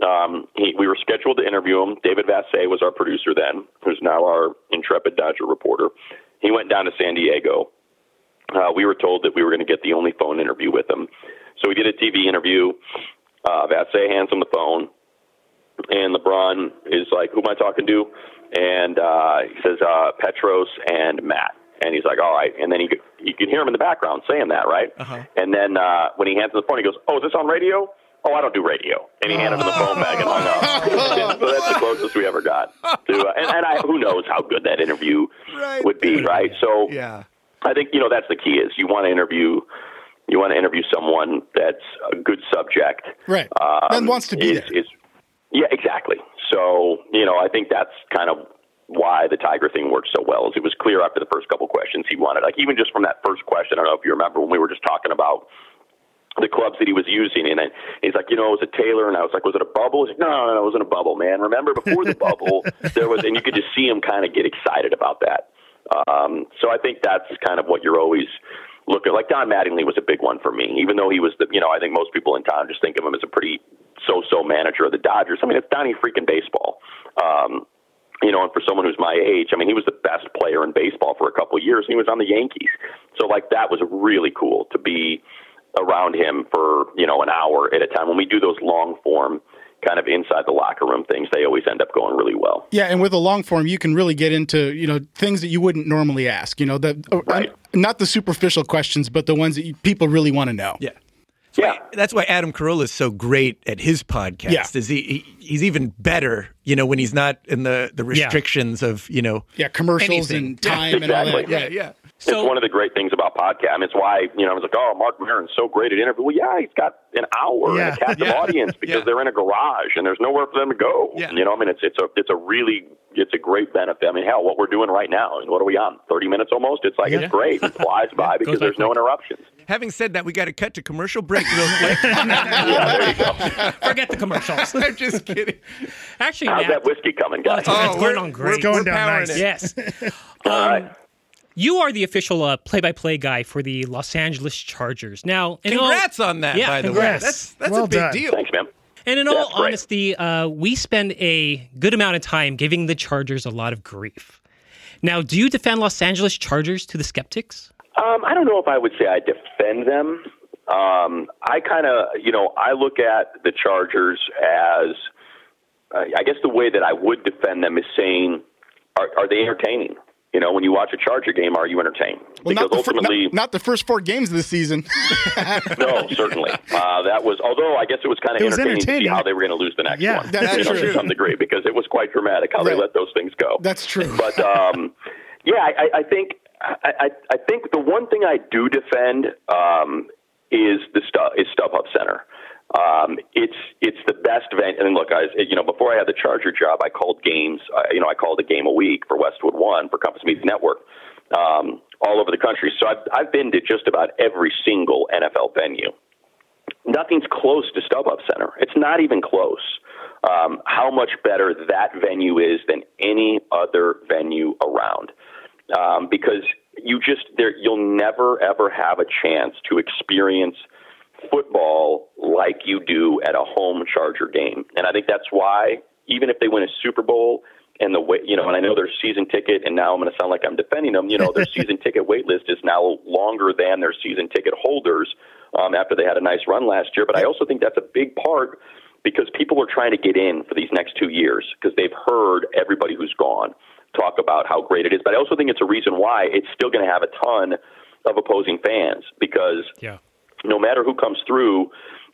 Um, he, we were scheduled to interview him. David Vassegh was our producer then, who's now our intrepid Dodger reporter. He went down to San Diego. Uh, we were told that we were going to get the only phone interview with him. So we did a TV interview. Uh, Vassegh hands him the phone, and LeBron is like, "Who am I talking to?" And uh, he says, uh, "Petros and Matt." And he's like, "All right." And then he you can hear him in the background saying that, right? And then uh, when he hands him the phone, he goes, "Oh, is this on radio?" Oh, I don't do radio. And he handed him the phone back and hung <laughs> up. so that's the closest we ever got to. Uh, and and I, who knows how good that interview Right. would be, right? So Yeah. I think you know that's the key is you want to interview you want to interview someone that's a good subject, Right. Um, And wants to be is, there. is- yeah, exactly. So you know, I think that's kind of why the Tiger thing worked so well. Is it was clear after the first couple questions he wanted, like even just from that first question. I don't know if you remember when we were just talking about the clubs that he was using, and he's like, you know, it was a Taylor, and I was like, was it a bubble? He's like, no, no, no, it wasn't a bubble, man. Remember before the bubble, <laughs> there was, and you could just see him kind of get excited about that. Um, so I think that's kind of what you're always looking like. Don Mattingly was a big one for me, even though he was the, you know, I think most people in town just think of him as a pretty so-so manager of the Dodgers. I mean, it's Donnie freaking baseball. Um, you know, and for someone who's my age, I mean, he was the best player in baseball for a couple of years. And he was on the Yankees, so like that was really cool to be around him for you know an hour at a time. When we do those long form kind of inside the locker room things, they always end up going really well. Yeah, and with a long form, you can really get into you know things that you wouldn't normally ask. You know, the uh, Right. not the superficial questions, but the ones that you, people really want to know. Yeah. Yeah. That's why Adam Carolla is so great at his podcast. Yeah. Is he, he he's even better, you know, when he's not in the the restrictions of, you know, Yeah, commercials Anything. and time and all that. Exactly. yeah. yeah. it's one of the great things about podcast. I mean, it's why you know I was like, oh, Marc Maron's so great at interview. Well, yeah, he's got an hour Yeah. and a captive Yeah. audience because Yeah. they're in a garage and there's nowhere for them to go. Yeah. You know, I mean, it's it's a it's a really it's a great benefit. I mean, hell, what we're doing right now, and what are we on? Thirty minutes almost. It's like it's great. It flies <laughs> by because there's no interruptions. Having said that, we got to cut to commercial break real quick. Yeah, there you go. Forget the commercials. <laughs> I'm just kidding. Actually, How's Matt, that whiskey coming, guys? it's, it's Oh, going we're- on great. going we're down nice. it. Yes. <laughs> All right. You are the official uh, play-by-play guy for the Los Angeles Chargers. Now, in all- Congrats on that, Yeah, by the way. congrats. That's that's Well a big done. deal. Thanks, man. And in Yeah, all great. honesty, uh, we spend a good amount of time giving the Chargers a lot of grief. Now, do you defend Los Angeles Chargers to the skeptics? Um, I don't know if I would say I defend them. Um, I kind of, you know, I look at the Chargers as, uh, I guess the way that I would defend them is saying, are, are they entertaining? You know, when you watch a Charger game, are you entertained? Well, not the, because fir- not, ultimately, not the first four games of the season. <laughs> no, certainly. Uh, that was, although I guess it was kind of was entertaining, to see how they were going to lose the next Yeah, one. that's you know, true. to some degree, because it was quite dramatic how they let those things go. That's true. But um, yeah, I- I think I, I, I think the one thing I do defend um, is the stu- is StubHub Center. Um, it's it's the best venue. And look, guys, you know, before I had the Charger job, I called games. Uh, you know, I called a game a week for Westwood One for Compass Media Network um, all over the country. So I've I've been to just about every single NFL venue nothing's close to StubHub Center. It's not even close. Um, how much better that venue is than any other venue around, um, because you just there you'll never ever have a chance to experience football like you do at a home Charger game, and I think that's why even if they win a Super Bowl and the way you know, and I know their season ticket, and now I'm going to sound like I'm defending them. You know, their <laughs> season ticket wait list is now longer than their season ticket holders um, after they had a nice run last year. But I also think that's a big part because people are trying to get in for these next two years because they've heard everybody who's gone talk about how great it is. But I also think it's a reason why it's still going to have a ton of opposing fans because Yeah. no matter who comes through,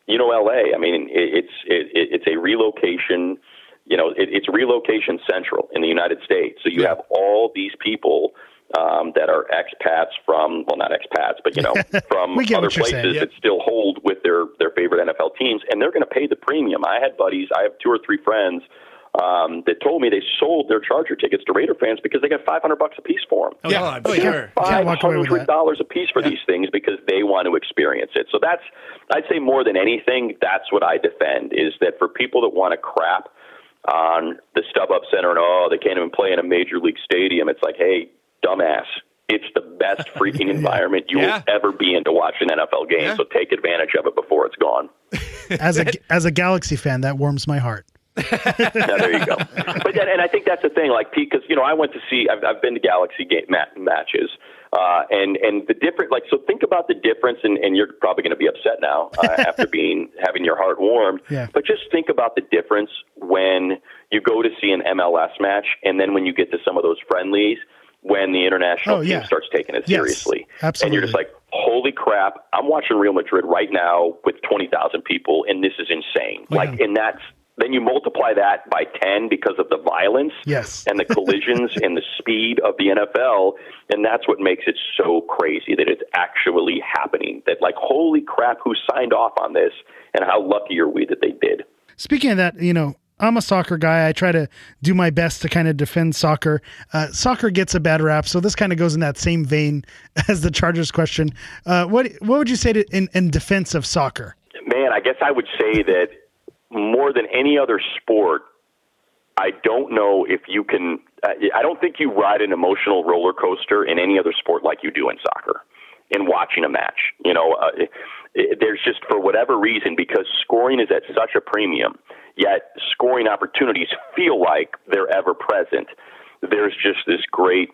you know, LA. I mean, it, it's it, it's a relocation. You know, it, it's relocation central in the United States. So you have all these people um, that are expats from, well, not expats, but you know, <laughs> from other places saying, that still hold with their their favorite NFL teams, and they're going to pay the premium. I had buddies. I have two or three friends. Um, that told me they sold their Charger tickets to Raider fans because they got 500 bucks a piece for them. Oh, yeah, I'm sure. Can't Five walk away with hundred that. dollars a piece for these things because they want to experience it. So that's, I'd say more than anything, that's what I defend is that for people that want to crap on the StubHub Center and oh they can't even play in a major league stadium, it's like hey dumbass, it's the best <laughs> freaking environment you Yeah. will ever be in to watch an NFL game. Yeah. So take advantage of it before it's gone. As a <laughs> as a Galaxy fan, that warms my heart. Yeah, there you go. But then, and I think that's the thing, like Pete, because you know I went to see, I've, I've been to Galaxy game mat- matches, uh, and and the different, like, so think about the difference, and, and you're probably going to be upset now uh, <laughs> after being having your heart warmed. Yeah. But just think about the difference when you go to see an MLS match, and then when you get to some of those friendlies, when the international Oh, team yeah. starts taking it Yes, seriously, and you're just like, holy crap, I'm watching Real Madrid right now with twenty thousand people, and this is insane. Yeah. Like, and that's then you multiply that by 10 because of the violence Yes. and the collisions and the speed of the NFL. And that's what makes it so crazy that it's actually happening. That, like, holy crap, who signed off on this? And how lucky are we that they did? Speaking of that, you know, I'm a soccer guy. I try to do my best to kind of defend soccer. Uh, soccer gets a bad rap, so this kind of goes in that same vein <laughs> as the Chargers question. Uh, what what would you say to, in in defense of soccer? Man, I guess I would say that more than any other sport, I don't know if you can. I don't think you ride an emotional roller coaster in any other sport like you do in soccer. In watching a match, you know, uh, it, it, there's just for whatever reason because scoring is at such a premium, yet scoring opportunities feel like they're ever present. There's just this great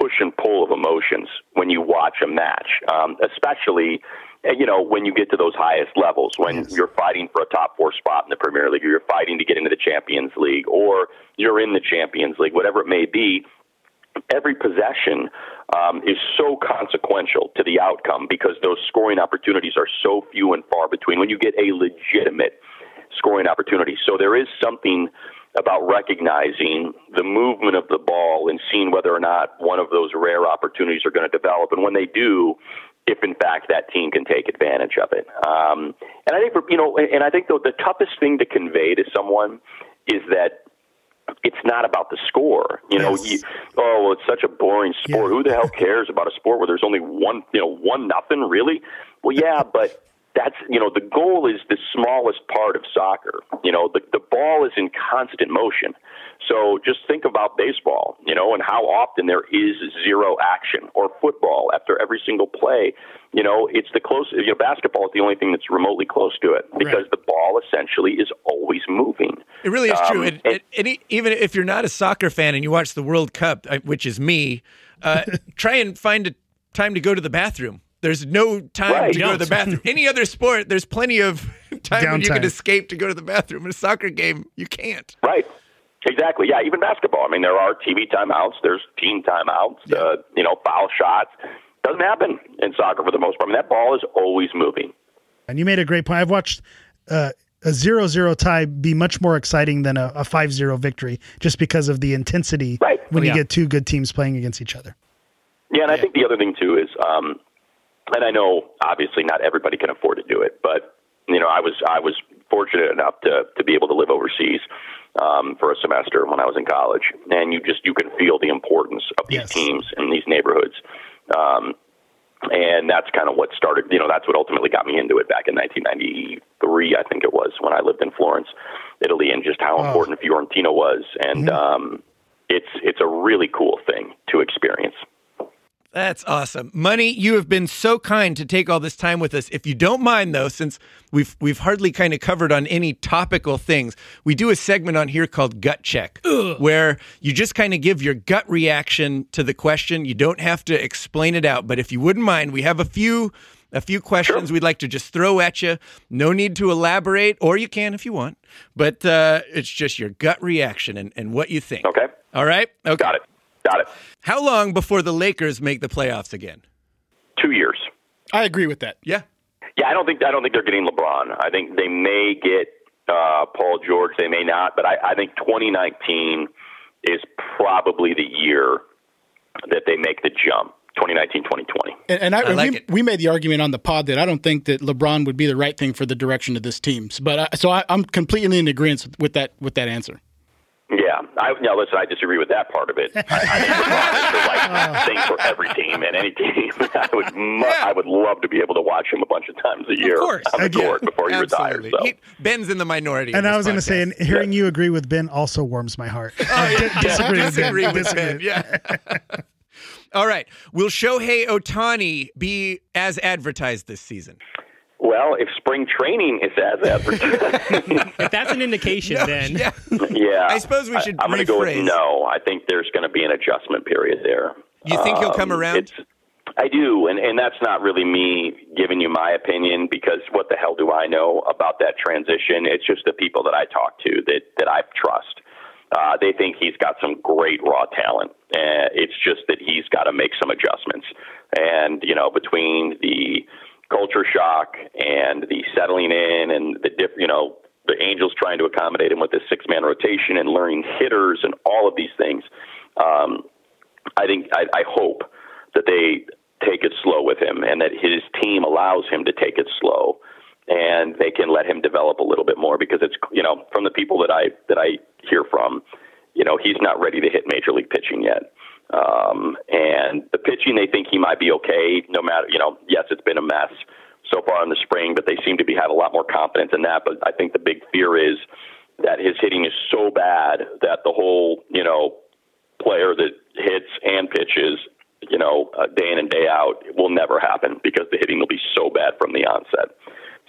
push and pull of emotions when you watch a match, um, especially you know when you get to those highest levels when you're fighting for a top four spot in the Premier League, or you're fighting to get into the Champions League, or you're in the Champions League, whatever it may be. Every possession um, is so consequential to the outcome because those scoring opportunities are so few and far between. When you get a legitimate scoring opportunity, so there is something about recognizing the movement of the ball and seeing whether or not one of those rare opportunities are going to develop. And when they do, if in fact that team can take advantage of it. Um, and I think, for, you know, and I think the, the toughest thing to convey to someone is that it's not about the score. You know, Yes. you, oh, well, it's such a boring sport. Yeah. Who the hell cares about a sport where there's only one, you know, one nothing really? Well, yeah, but that's you know the goal is the smallest part of soccer. You know, the the ball is in constant motion. So just think about baseball, you know, and how often there is zero action, or football after single play. You know, it's the close. You know, basketball is the only thing that's remotely close to it because the ball essentially is always moving. It really is true. Um, And, and- and even if you're not a soccer fan and you watch the World Cup, uh, which is me, uh, <laughs> try and find a time to go to the bathroom. There's no time Right. to go to the bathroom. <laughs> Any other sport, there's plenty of <laughs> time when you can escape to go to the bathroom. In a soccer game, you can't. Right. Exactly. Yeah. Even basketball. I mean, there are TV timeouts. There's team timeouts. Uh, you know, foul shots. Doesn't happen in soccer for the most part. I mean, that ball is always moving. And you made a great point. I've watched uh, a zero-zero tie be much more exciting than a, a 5-0 victory, just because of the intensity Right. when you yeah. get two good teams playing against each other. Yeah, and I think the other thing too is, um, and I know obviously not everybody can afford to do it, but you know, I was I was fortunate enough to to be able to live overseas um, for a semester when I was in college, and you just you can feel the importance of these Yes. teams in these neighborhoods. Um, and that's kind of what started. You know, that's what ultimately got me into it back in 1993, I think it was, when I lived in Florence, Italy, and just how important Fiorentina was. And um, it's it's a really cool thing to experience. That's awesome. Money, you have been so kind to take all this time with us. If you don't mind though, since we've we've hardly kind of covered on any topical things, we do a segment on here called Gut Check where you just kind of give your gut reaction to the question. You don't have to explain it out, but if you wouldn't mind, we have a few a few questions we'd like to just throw at you. No need to elaborate, or you can if you want, but uh, it's just your gut reaction and, and what you think. Okay, All right? Okay. got it, got it. How long before the Lakers make the playoffs again? Two years. I agree with that. Yeah. Yeah, I don't think I don't think they're getting LeBron. I think they may get uh, Paul George. They may not, but I, I think 2019 is probably the year that they make the jump. 2019, 2020. And, and I, I like we, we made the argument on the pod that I don't think that LeBron would be the right thing for the direction of this team. But I, so I, I'm completely in agreement with that with that answer. Yeah, I, now listen, I disagree with that part of it. I, I think LeBron is the right thing for every team and any team. <laughs> I would, mu- I would love to be able to watch him a bunch of times a year Of course. on the Yeah, court before he Absolutely. retires. So. He- Ben's in the minority. And I was going to say, and hearing you agree with Ben also warms my heart. I di- disagree with Ben. disagree with Disagree. Ben. Yeah. <laughs> All right. Will Shohei Ohtani be as advertised this season? Well, if spring training is as <laughs> advertised, If that's an indication, then Yeah. yeah, I suppose we should I, am going to go with rephrase. no. I think there's going to be an adjustment period there. You think he'll come Um, around? I do, and and that's not really me giving you my opinion because what the hell do I know about that transition? It's just the people that I talk to that that I trust. Uh, they think he's got some great raw talent. Uh, it's just that he's got to make some adjustments, and you know between the culture shock and the settling in and the diff, you know the Angels trying to accommodate him with this six man rotation and learning hitters and all of these things. Um, I think I, I hope that they take it slow with him and that his team allows him to take it slow and they can let him develop a little bit more because it's you know from the people that I that I hear from, you know he's not ready to hit major league pitching yet. Um, and the pitching, they think he might be okay. No matter you know, yes, it's been a mess so far in the spring, but they seem to be have a lot more confidence in that. But I think the big fear is that his hitting is so bad that the whole you know player that hits and pitches, you know, uh, day in and day out, will never happen because the hitting will be so bad from the onset.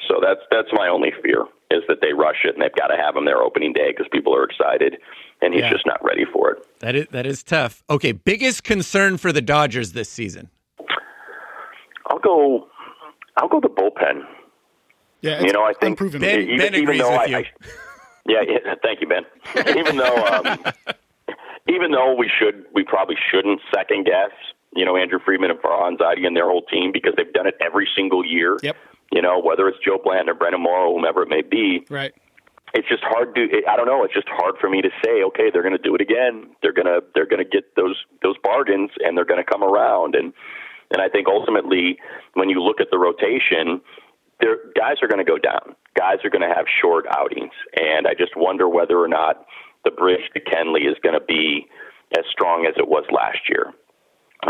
So that's that's my only fear is that they rush it and they've got to have him there opening day because people are excited and he's Yeah. just not ready for it. That is that is tough. Okay, biggest concern for the Dodgers this season. I'll go. I'll go the bullpen. Yeah, You know, I think unproven. Ben- even, Ben even agrees though with I, you. I, yeah, yeah, thank you, Ben. <laughs> even though, um, even though we should, we probably shouldn't second guess, you know, Andrew Friedman and Farhan Zaidi and their whole team because they've done it every single year. Yep. You know, whether it's Joe Blanton or Brandon Morrow, whomever it may be, right. It's just hard to. I don't know. It's just hard for me to say. Okay, they're going to do it again. They're gonna they're gonna get those those bargains, and they're going to come around. And and I think ultimately, when you look at the rotation, there guys are going to go down. Guys are going to have short outings, and I just wonder whether or not the bridge to Kenley is going to be as strong as it was last year.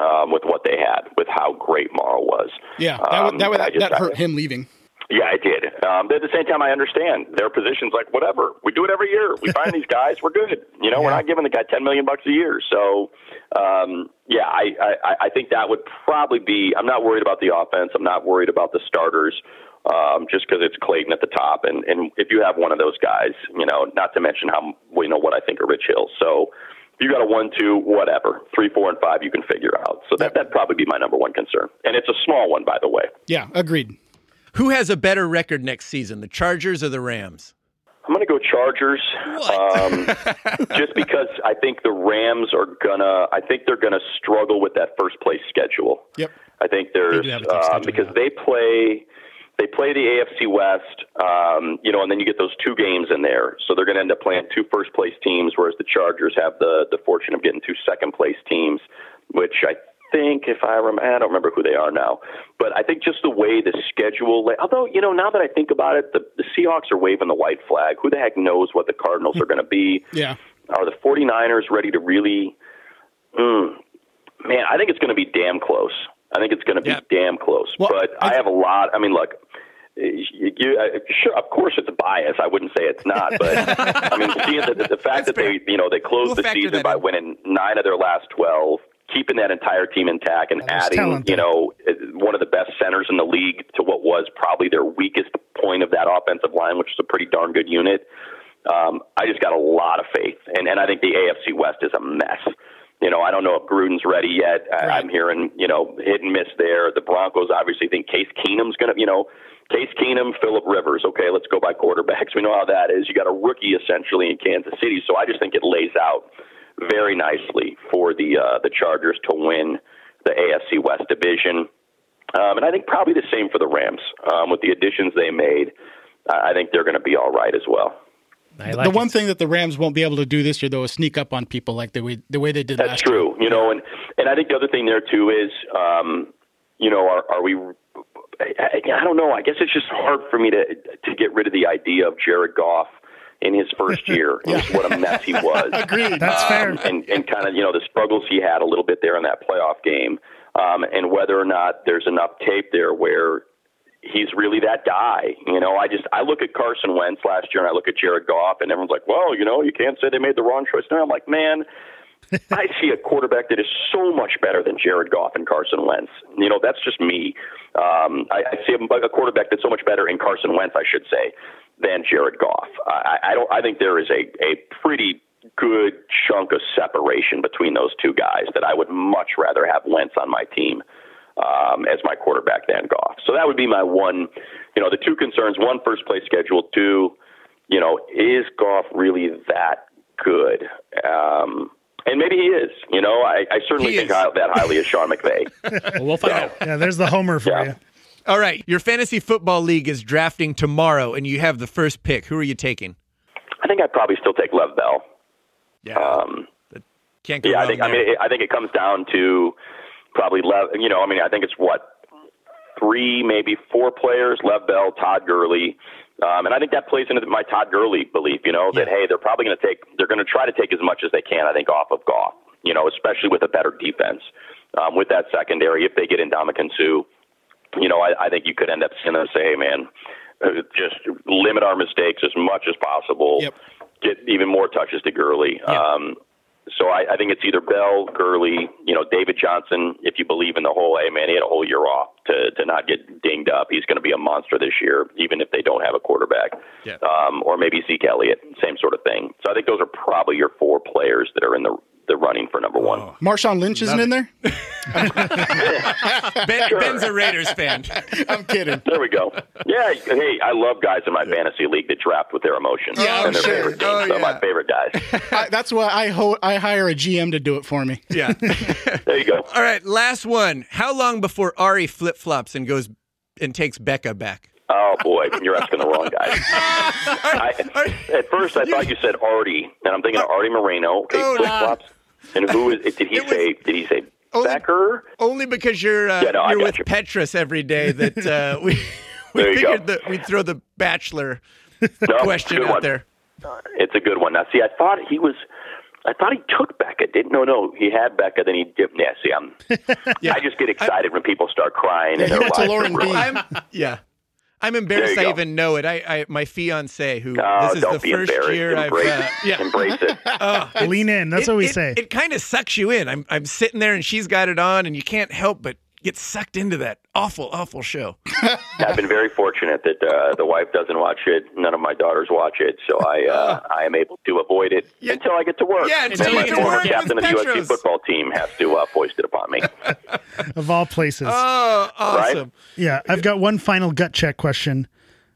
Um, with what they had, with how great Morrow was. Yeah, that Um, that, I that, just- hurt him leaving. Yeah, I did. Um, but at the same time, I understand their positions. Like whatever, we do it every year. We find <laughs> these guys, we're good. You know, we're not giving the guy ten million bucks a year. So, um, yeah, I, I, I think that would probably be. I'm not worried about the offense. I'm not worried about the starters. Um, just because it's Clayton at the top, and and if you have one of those guys, you know, not to mention how you know what I think of Rich Hill. So, if you got a one, two, whatever, three, four, and five, you can figure out. So that that'd probably be my number one concern, and it's a small one, by the way. Yeah, agreed. Who has a better record next season, the Chargers or the Rams? I'm going to go Chargers. Um, <laughs> just because I think the Rams are gonna. I think they're going to struggle with that first place schedule. Yep. I think there's do have a tough uh, because yeah. they play. They play the AFC West, um, you know, and then you get those two games in there. So they're going to end up playing two first place teams, whereas the Chargers have the the fortune of getting two second place teams, which I think, if I remember, I don't remember who they are now, but I think just the way the schedule. Although you know, now that I think about it, the, the Seahawks are waving the white flag. Who the heck knows what the Cardinals are going to be? Yeah. Are the 49ers ready to really? Mm, man, I think it's going to be damn close. I think it's going to be Yeah. damn close. Well, but I, I- have a lot. I mean, look. You, you, uh, sure, of course, it's a bias. I wouldn't say it's not, but I mean, the, the, the fact that they, you know, they closed We'll the season by in. winning nine of their last twelve, keeping that entire team intact, and adding, you know, one of the best centers in the league to what was probably their weakest point of that offensive line, which is a pretty darn good unit. Um, I just got a lot of faith, and and I think the AFC West is a mess. You know, I don't know if Gruden's ready yet. I I'm hearing, you know, hit and miss there. The Broncos obviously think Case Keenum's going to, you know, Case Keenum, Philip Rivers. Okay, let's go by quarterbacks. We know how that is. You got a rookie essentially in Kansas City, so I just think it lays out very nicely for the uh, the Chargers to win the AFC West division. Um, and I think probably the same for the Rams um, with the additions they made. I I think they're going to be all right as well. Like the it. one thing that the Rams won't be able to do this year, though, is sneak up on people like the way the way they did That's last true. You know, and and I think the other thing there too is, um, you know, are are we? I, I I don't know. I guess it's just hard for me to to get rid of the idea of Jared Goff in his first year. <laughs> Just what a mess he was. <laughs> Agreed. That's fair. Um, and and kind of you know the struggles he had a little bit there in that playoff game, um, and whether or not there's enough tape there where he's really that guy. You know, I just I look at Carson Wentz last year and I look at Jared Goff, and everyone's like, well, you know, you can't say they made the wrong choice. And I'm like, man. <laughs> I see a quarterback that is so much better than Jared Goff and Carson Wentz. You know, that's just me. Um, I, I see a, a quarterback that's so much better in Carson Wentz, I should say, than Jared Goff. I, I don't. I think there is a a pretty good chunk of separation between those two guys that I would much rather have Wentz on my team um, as my quarterback than Goff. So that would be my one. You know, the two concerns: one, first place schedule; two, you know, is Goff really that good? Um, and maybe he is. You know, I, I certainly He think is. that highly of Sean McVay. <laughs> Well, we'll find out. Yeah, there's the homer for Yeah. you. All right, your fantasy football league is drafting tomorrow, and you have the first pick. Who are you taking? I think I'd probably still take Lev Bell. Yeah, Um, can't go yeah, I think. I mean, it, I think it comes down to probably Lev. You know, I mean, I think it's what three, maybe four players: Lev Bell, Todd Gurley. Um, and I think that plays into my Todd Gurley belief, you know, that hey, they're probably going to take, they're going to try to take as much as they can, I think, off of Goff, you know, especially with a better defense, um, with that secondary. If they get in Ndamukong Suh, you know, I, I think you could end up seeing them say, hey, man, uh, just limit our mistakes as much as possible. Yep. Get even more touches to Gurley. Um, so I, I think it's either Bell, Gurley, you know, David Johnson. If you believe in the whole, hey man, he had a whole year off to to not get dinged up. He's going to be a monster this year, even if they don't have a quarterback. Yeah. Um, or maybe Zeke Elliott, same sort of thing. So I think those are probably your four players that are in the the running for number one. Oh. Marshawn Lynch isn't in there. <laughs> ben, Ben's a Raiders fan. I'm kidding. There we go. Yeah, hey, I love guys in my fantasy league that draft with their emotions Yeah, and their sure. favorite teams. Oh, They're yeah. my favorite guys. <laughs> I, that's why I ho- I hire a GM to do it for me. Yeah. <laughs> There you go. All right, last one. How long before Ari flip flops and goes and takes Becca back? Oh boy, you're asking the wrong guy. I, at first, I thought you said Artie, and I'm thinking of Arte Moreno. Okay, Oh, flip flops. And who is? Did he was- say? Did he say Only- Becker? Only because you're uh, Yeah, no, you're with you. Petros every day that uh, <laughs> we we There figured that we'd throw the bachelor <laughs> No, question out one. there. It's a good one. Now, see, I thought he was. I thought he took Becca. Didn't no, no. He had Becca. Then he dipped. <laughs> Yeah, see, I'm. I just get excited when people start crying and their Give to Lauren B. yeah. I'm embarrassed I go. even know it. I, I my fiance who No, this is the first embarrassed. year I've uh, yeah. embrace it. <laughs> It's- Lean in. That's it- what we it- say. It kind of sucks you in. I'm I'm sitting there and she's got it on and you can't help but get sucked into that awful awful show. <laughs> I've been very fortunate that uh, the wife doesn't watch it. None of my daughters watch it, so I uh, <laughs> I am able to avoid it Yeah. until I get to work. Yeah, until and you get to former work captain of the USC football team has to uh, foist it upon me. <laughs> Of all places. Oh, awesome. yeah, I've got one final gut check question.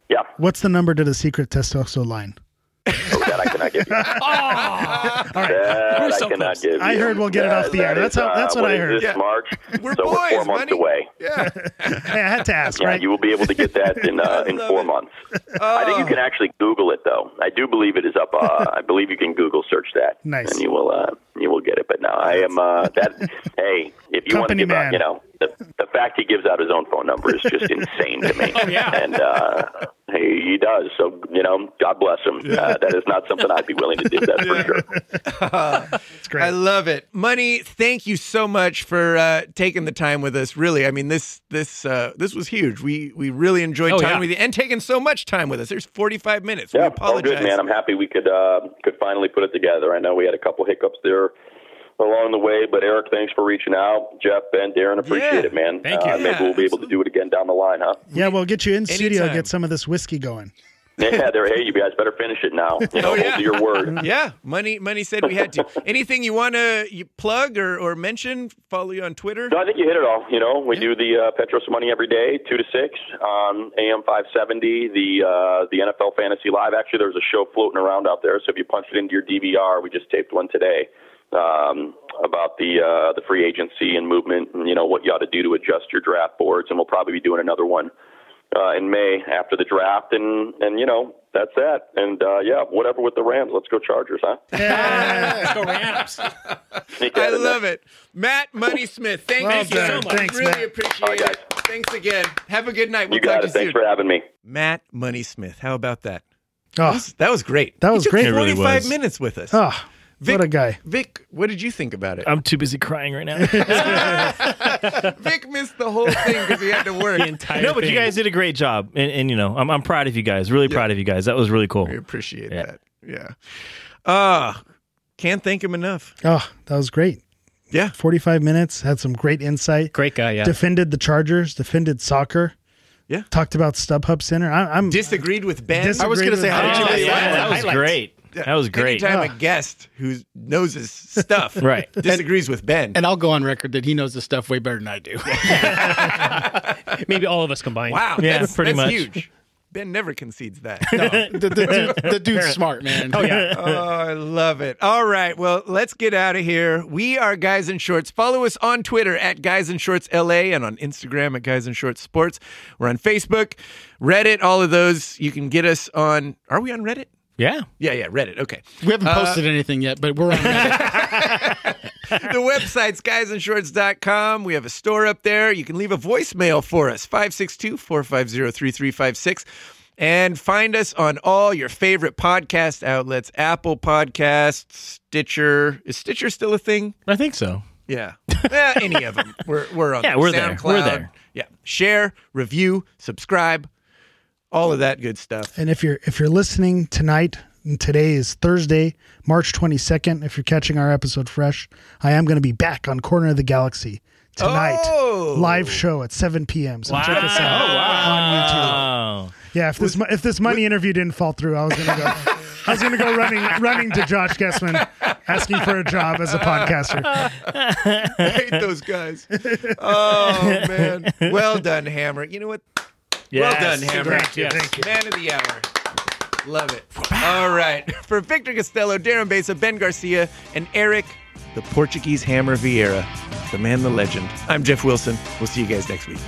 yeah, What's the number to the secret testosterone line? so that I cannot give you. That We're so I cannot close. give I you. heard we'll get it off the air. That's how- that's uh, what I heard. This Yeah. March, We're so boys, we're four months money. away. Yeah. <laughs> Hey, I had to ask, Yeah, right? you will be able to get that in <laughs> uh, in four months. I think you Oh. can actually Google it though. I do believe it is up. Uh, <laughs> I believe you can Google search that, Nice. and you will uh, you will get it. But no, I am uh, that. hey, if you want to Company give out, you know, the, the fact he gives out his own phone number is just insane to me. Oh, yeah. and Hey, he does. So you know, God bless him. Uh, that is not something I'd be willing to do. That's for <laughs> sure. <laughs> It's great. I love it, Money. Thank you so much for uh, taking the time with us. Really, I mean this this uh, this was huge. We we really enjoyed Oh, time yeah. with you and taking so much time with us. There's 45 minutes. we Yeah, all apologize. good, man. I'm happy we could uh, could finally put it together. I know we had a couple hiccups there along the way, but Eric, thanks for reaching out. Jeff, Ben, Darren, appreciate Yeah. it, man. Thank you. Uh, maybe we'll be able to do it again down the line, huh? yeah, we'll get you in studio, get some of this whiskey going. <laughs> Yeah, there. Hey, you guys better finish it now. You know, Oh, yeah. hold to your word. <laughs> Yeah, money. Money said we had to. <laughs> Anything you want to plug or, or mention? Follow you on Twitter. No, I think you hit it all. You know, we do the uh, Petros Money every day, two to six on AM five seventy. The uh, the NFL Fantasy Live. Actually, there's a show floating around out there. So if you punch it into your DVR, we just taped one today um, about the uh, the free agency and movement, and you know what you ought to do to adjust your draft boards. And we'll probably be doing another one uh, in May after the draft. And and you know that's that. And uh, yeah, whatever with the Rams. Let's go Chargers, huh? Let's <laughs> go Rams. I that in there. love it, Matt Money Smith. Thank Well you so much. Thanks, really Matt. appreciate All right, it. Thanks again. Have a good night. We'll You got talk it. to Thanks you for having me. Matt Money Smith. How about that? Oh, That was great. That He was took great. It really 45 was. minutes with us. oh Vic, what a guy. Vic, what did you think about it? I'm too busy crying right now. <laughs> Vic missed the whole thing because he had to work. <laughs> Entire no, but you guys did a great job, and, and you know, I'm I'm proud of you guys. Really proud of you guys. That was really cool. We appreciate Yeah. that. Yeah. Ah, can't thank him enough. Oh, that was great. Yeah. 45 minutes, had some great insight. Great guy, yeah. Defended the Chargers, defended soccer. Yeah. Talked about StubHub Center. I, I'm Disagreed with Ben. Dis- I was going to say, how did you Oh, yeah, like that that? was Highlights. great. That was great. Anytime a guest who knows his stuff <laughs> Right. disagrees with Ben. And I'll go on record that he knows this stuff way better than I do. <laughs> Maybe all of us combined. wow. Yeah, that's, pretty that's much. huge. Ben never concedes that. the, the, dude, the dude's smart, man. Oh, yeah. <laughs> oh, I love it. All right. Well, let's get out of here. We are Guys in Shorts. Follow us on Twitter at Guys in Shorts LA and on Instagram at Guys in Shorts Sports. We're on Facebook, Reddit, all of those. You can get us on. Are we on Reddit? Yeah. Yeah, yeah, Reddit. Okay. We haven't posted anything yet, but we're on Reddit. <laughs> <laughs> the website's guysinshorts.com. We have a store up there. You can leave a voicemail for us, 562 450 3356. And find us on all your favorite podcast outlets Apple Podcasts, Stitcher. Is Stitcher still a thing? I think so. Yeah. Eh, any of them. We're, we're on <laughs> Yeah, there. we're there. We're there. Yeah. Share, review, subscribe, all of that good stuff. And if you're if you're listening tonight, and today is Thursday, March 22nd. If you're catching our episode fresh, I am going to be back on Corner of the Galaxy tonight. Oh. Live show at 7 p.m. So check us out oh, on YouTube. Oh. Yeah, if this mo- if this money interview didn't fall through, I was going to go. I was going to go running running to Josh Gessman, asking for a job as a podcaster. <laughs> I hate those guys. Oh, man. Well done, Hammer. You know what? Well done, Hammer. Thank you, thank you. Man of the hour. Love it. <laughs> All right. For Victor Costello, Darren Besa, Ben Garcia, and Eric, the Portuguese Hammer Vieira, the man, the legend. I'm Jeff Wilson. We'll see you guys next week.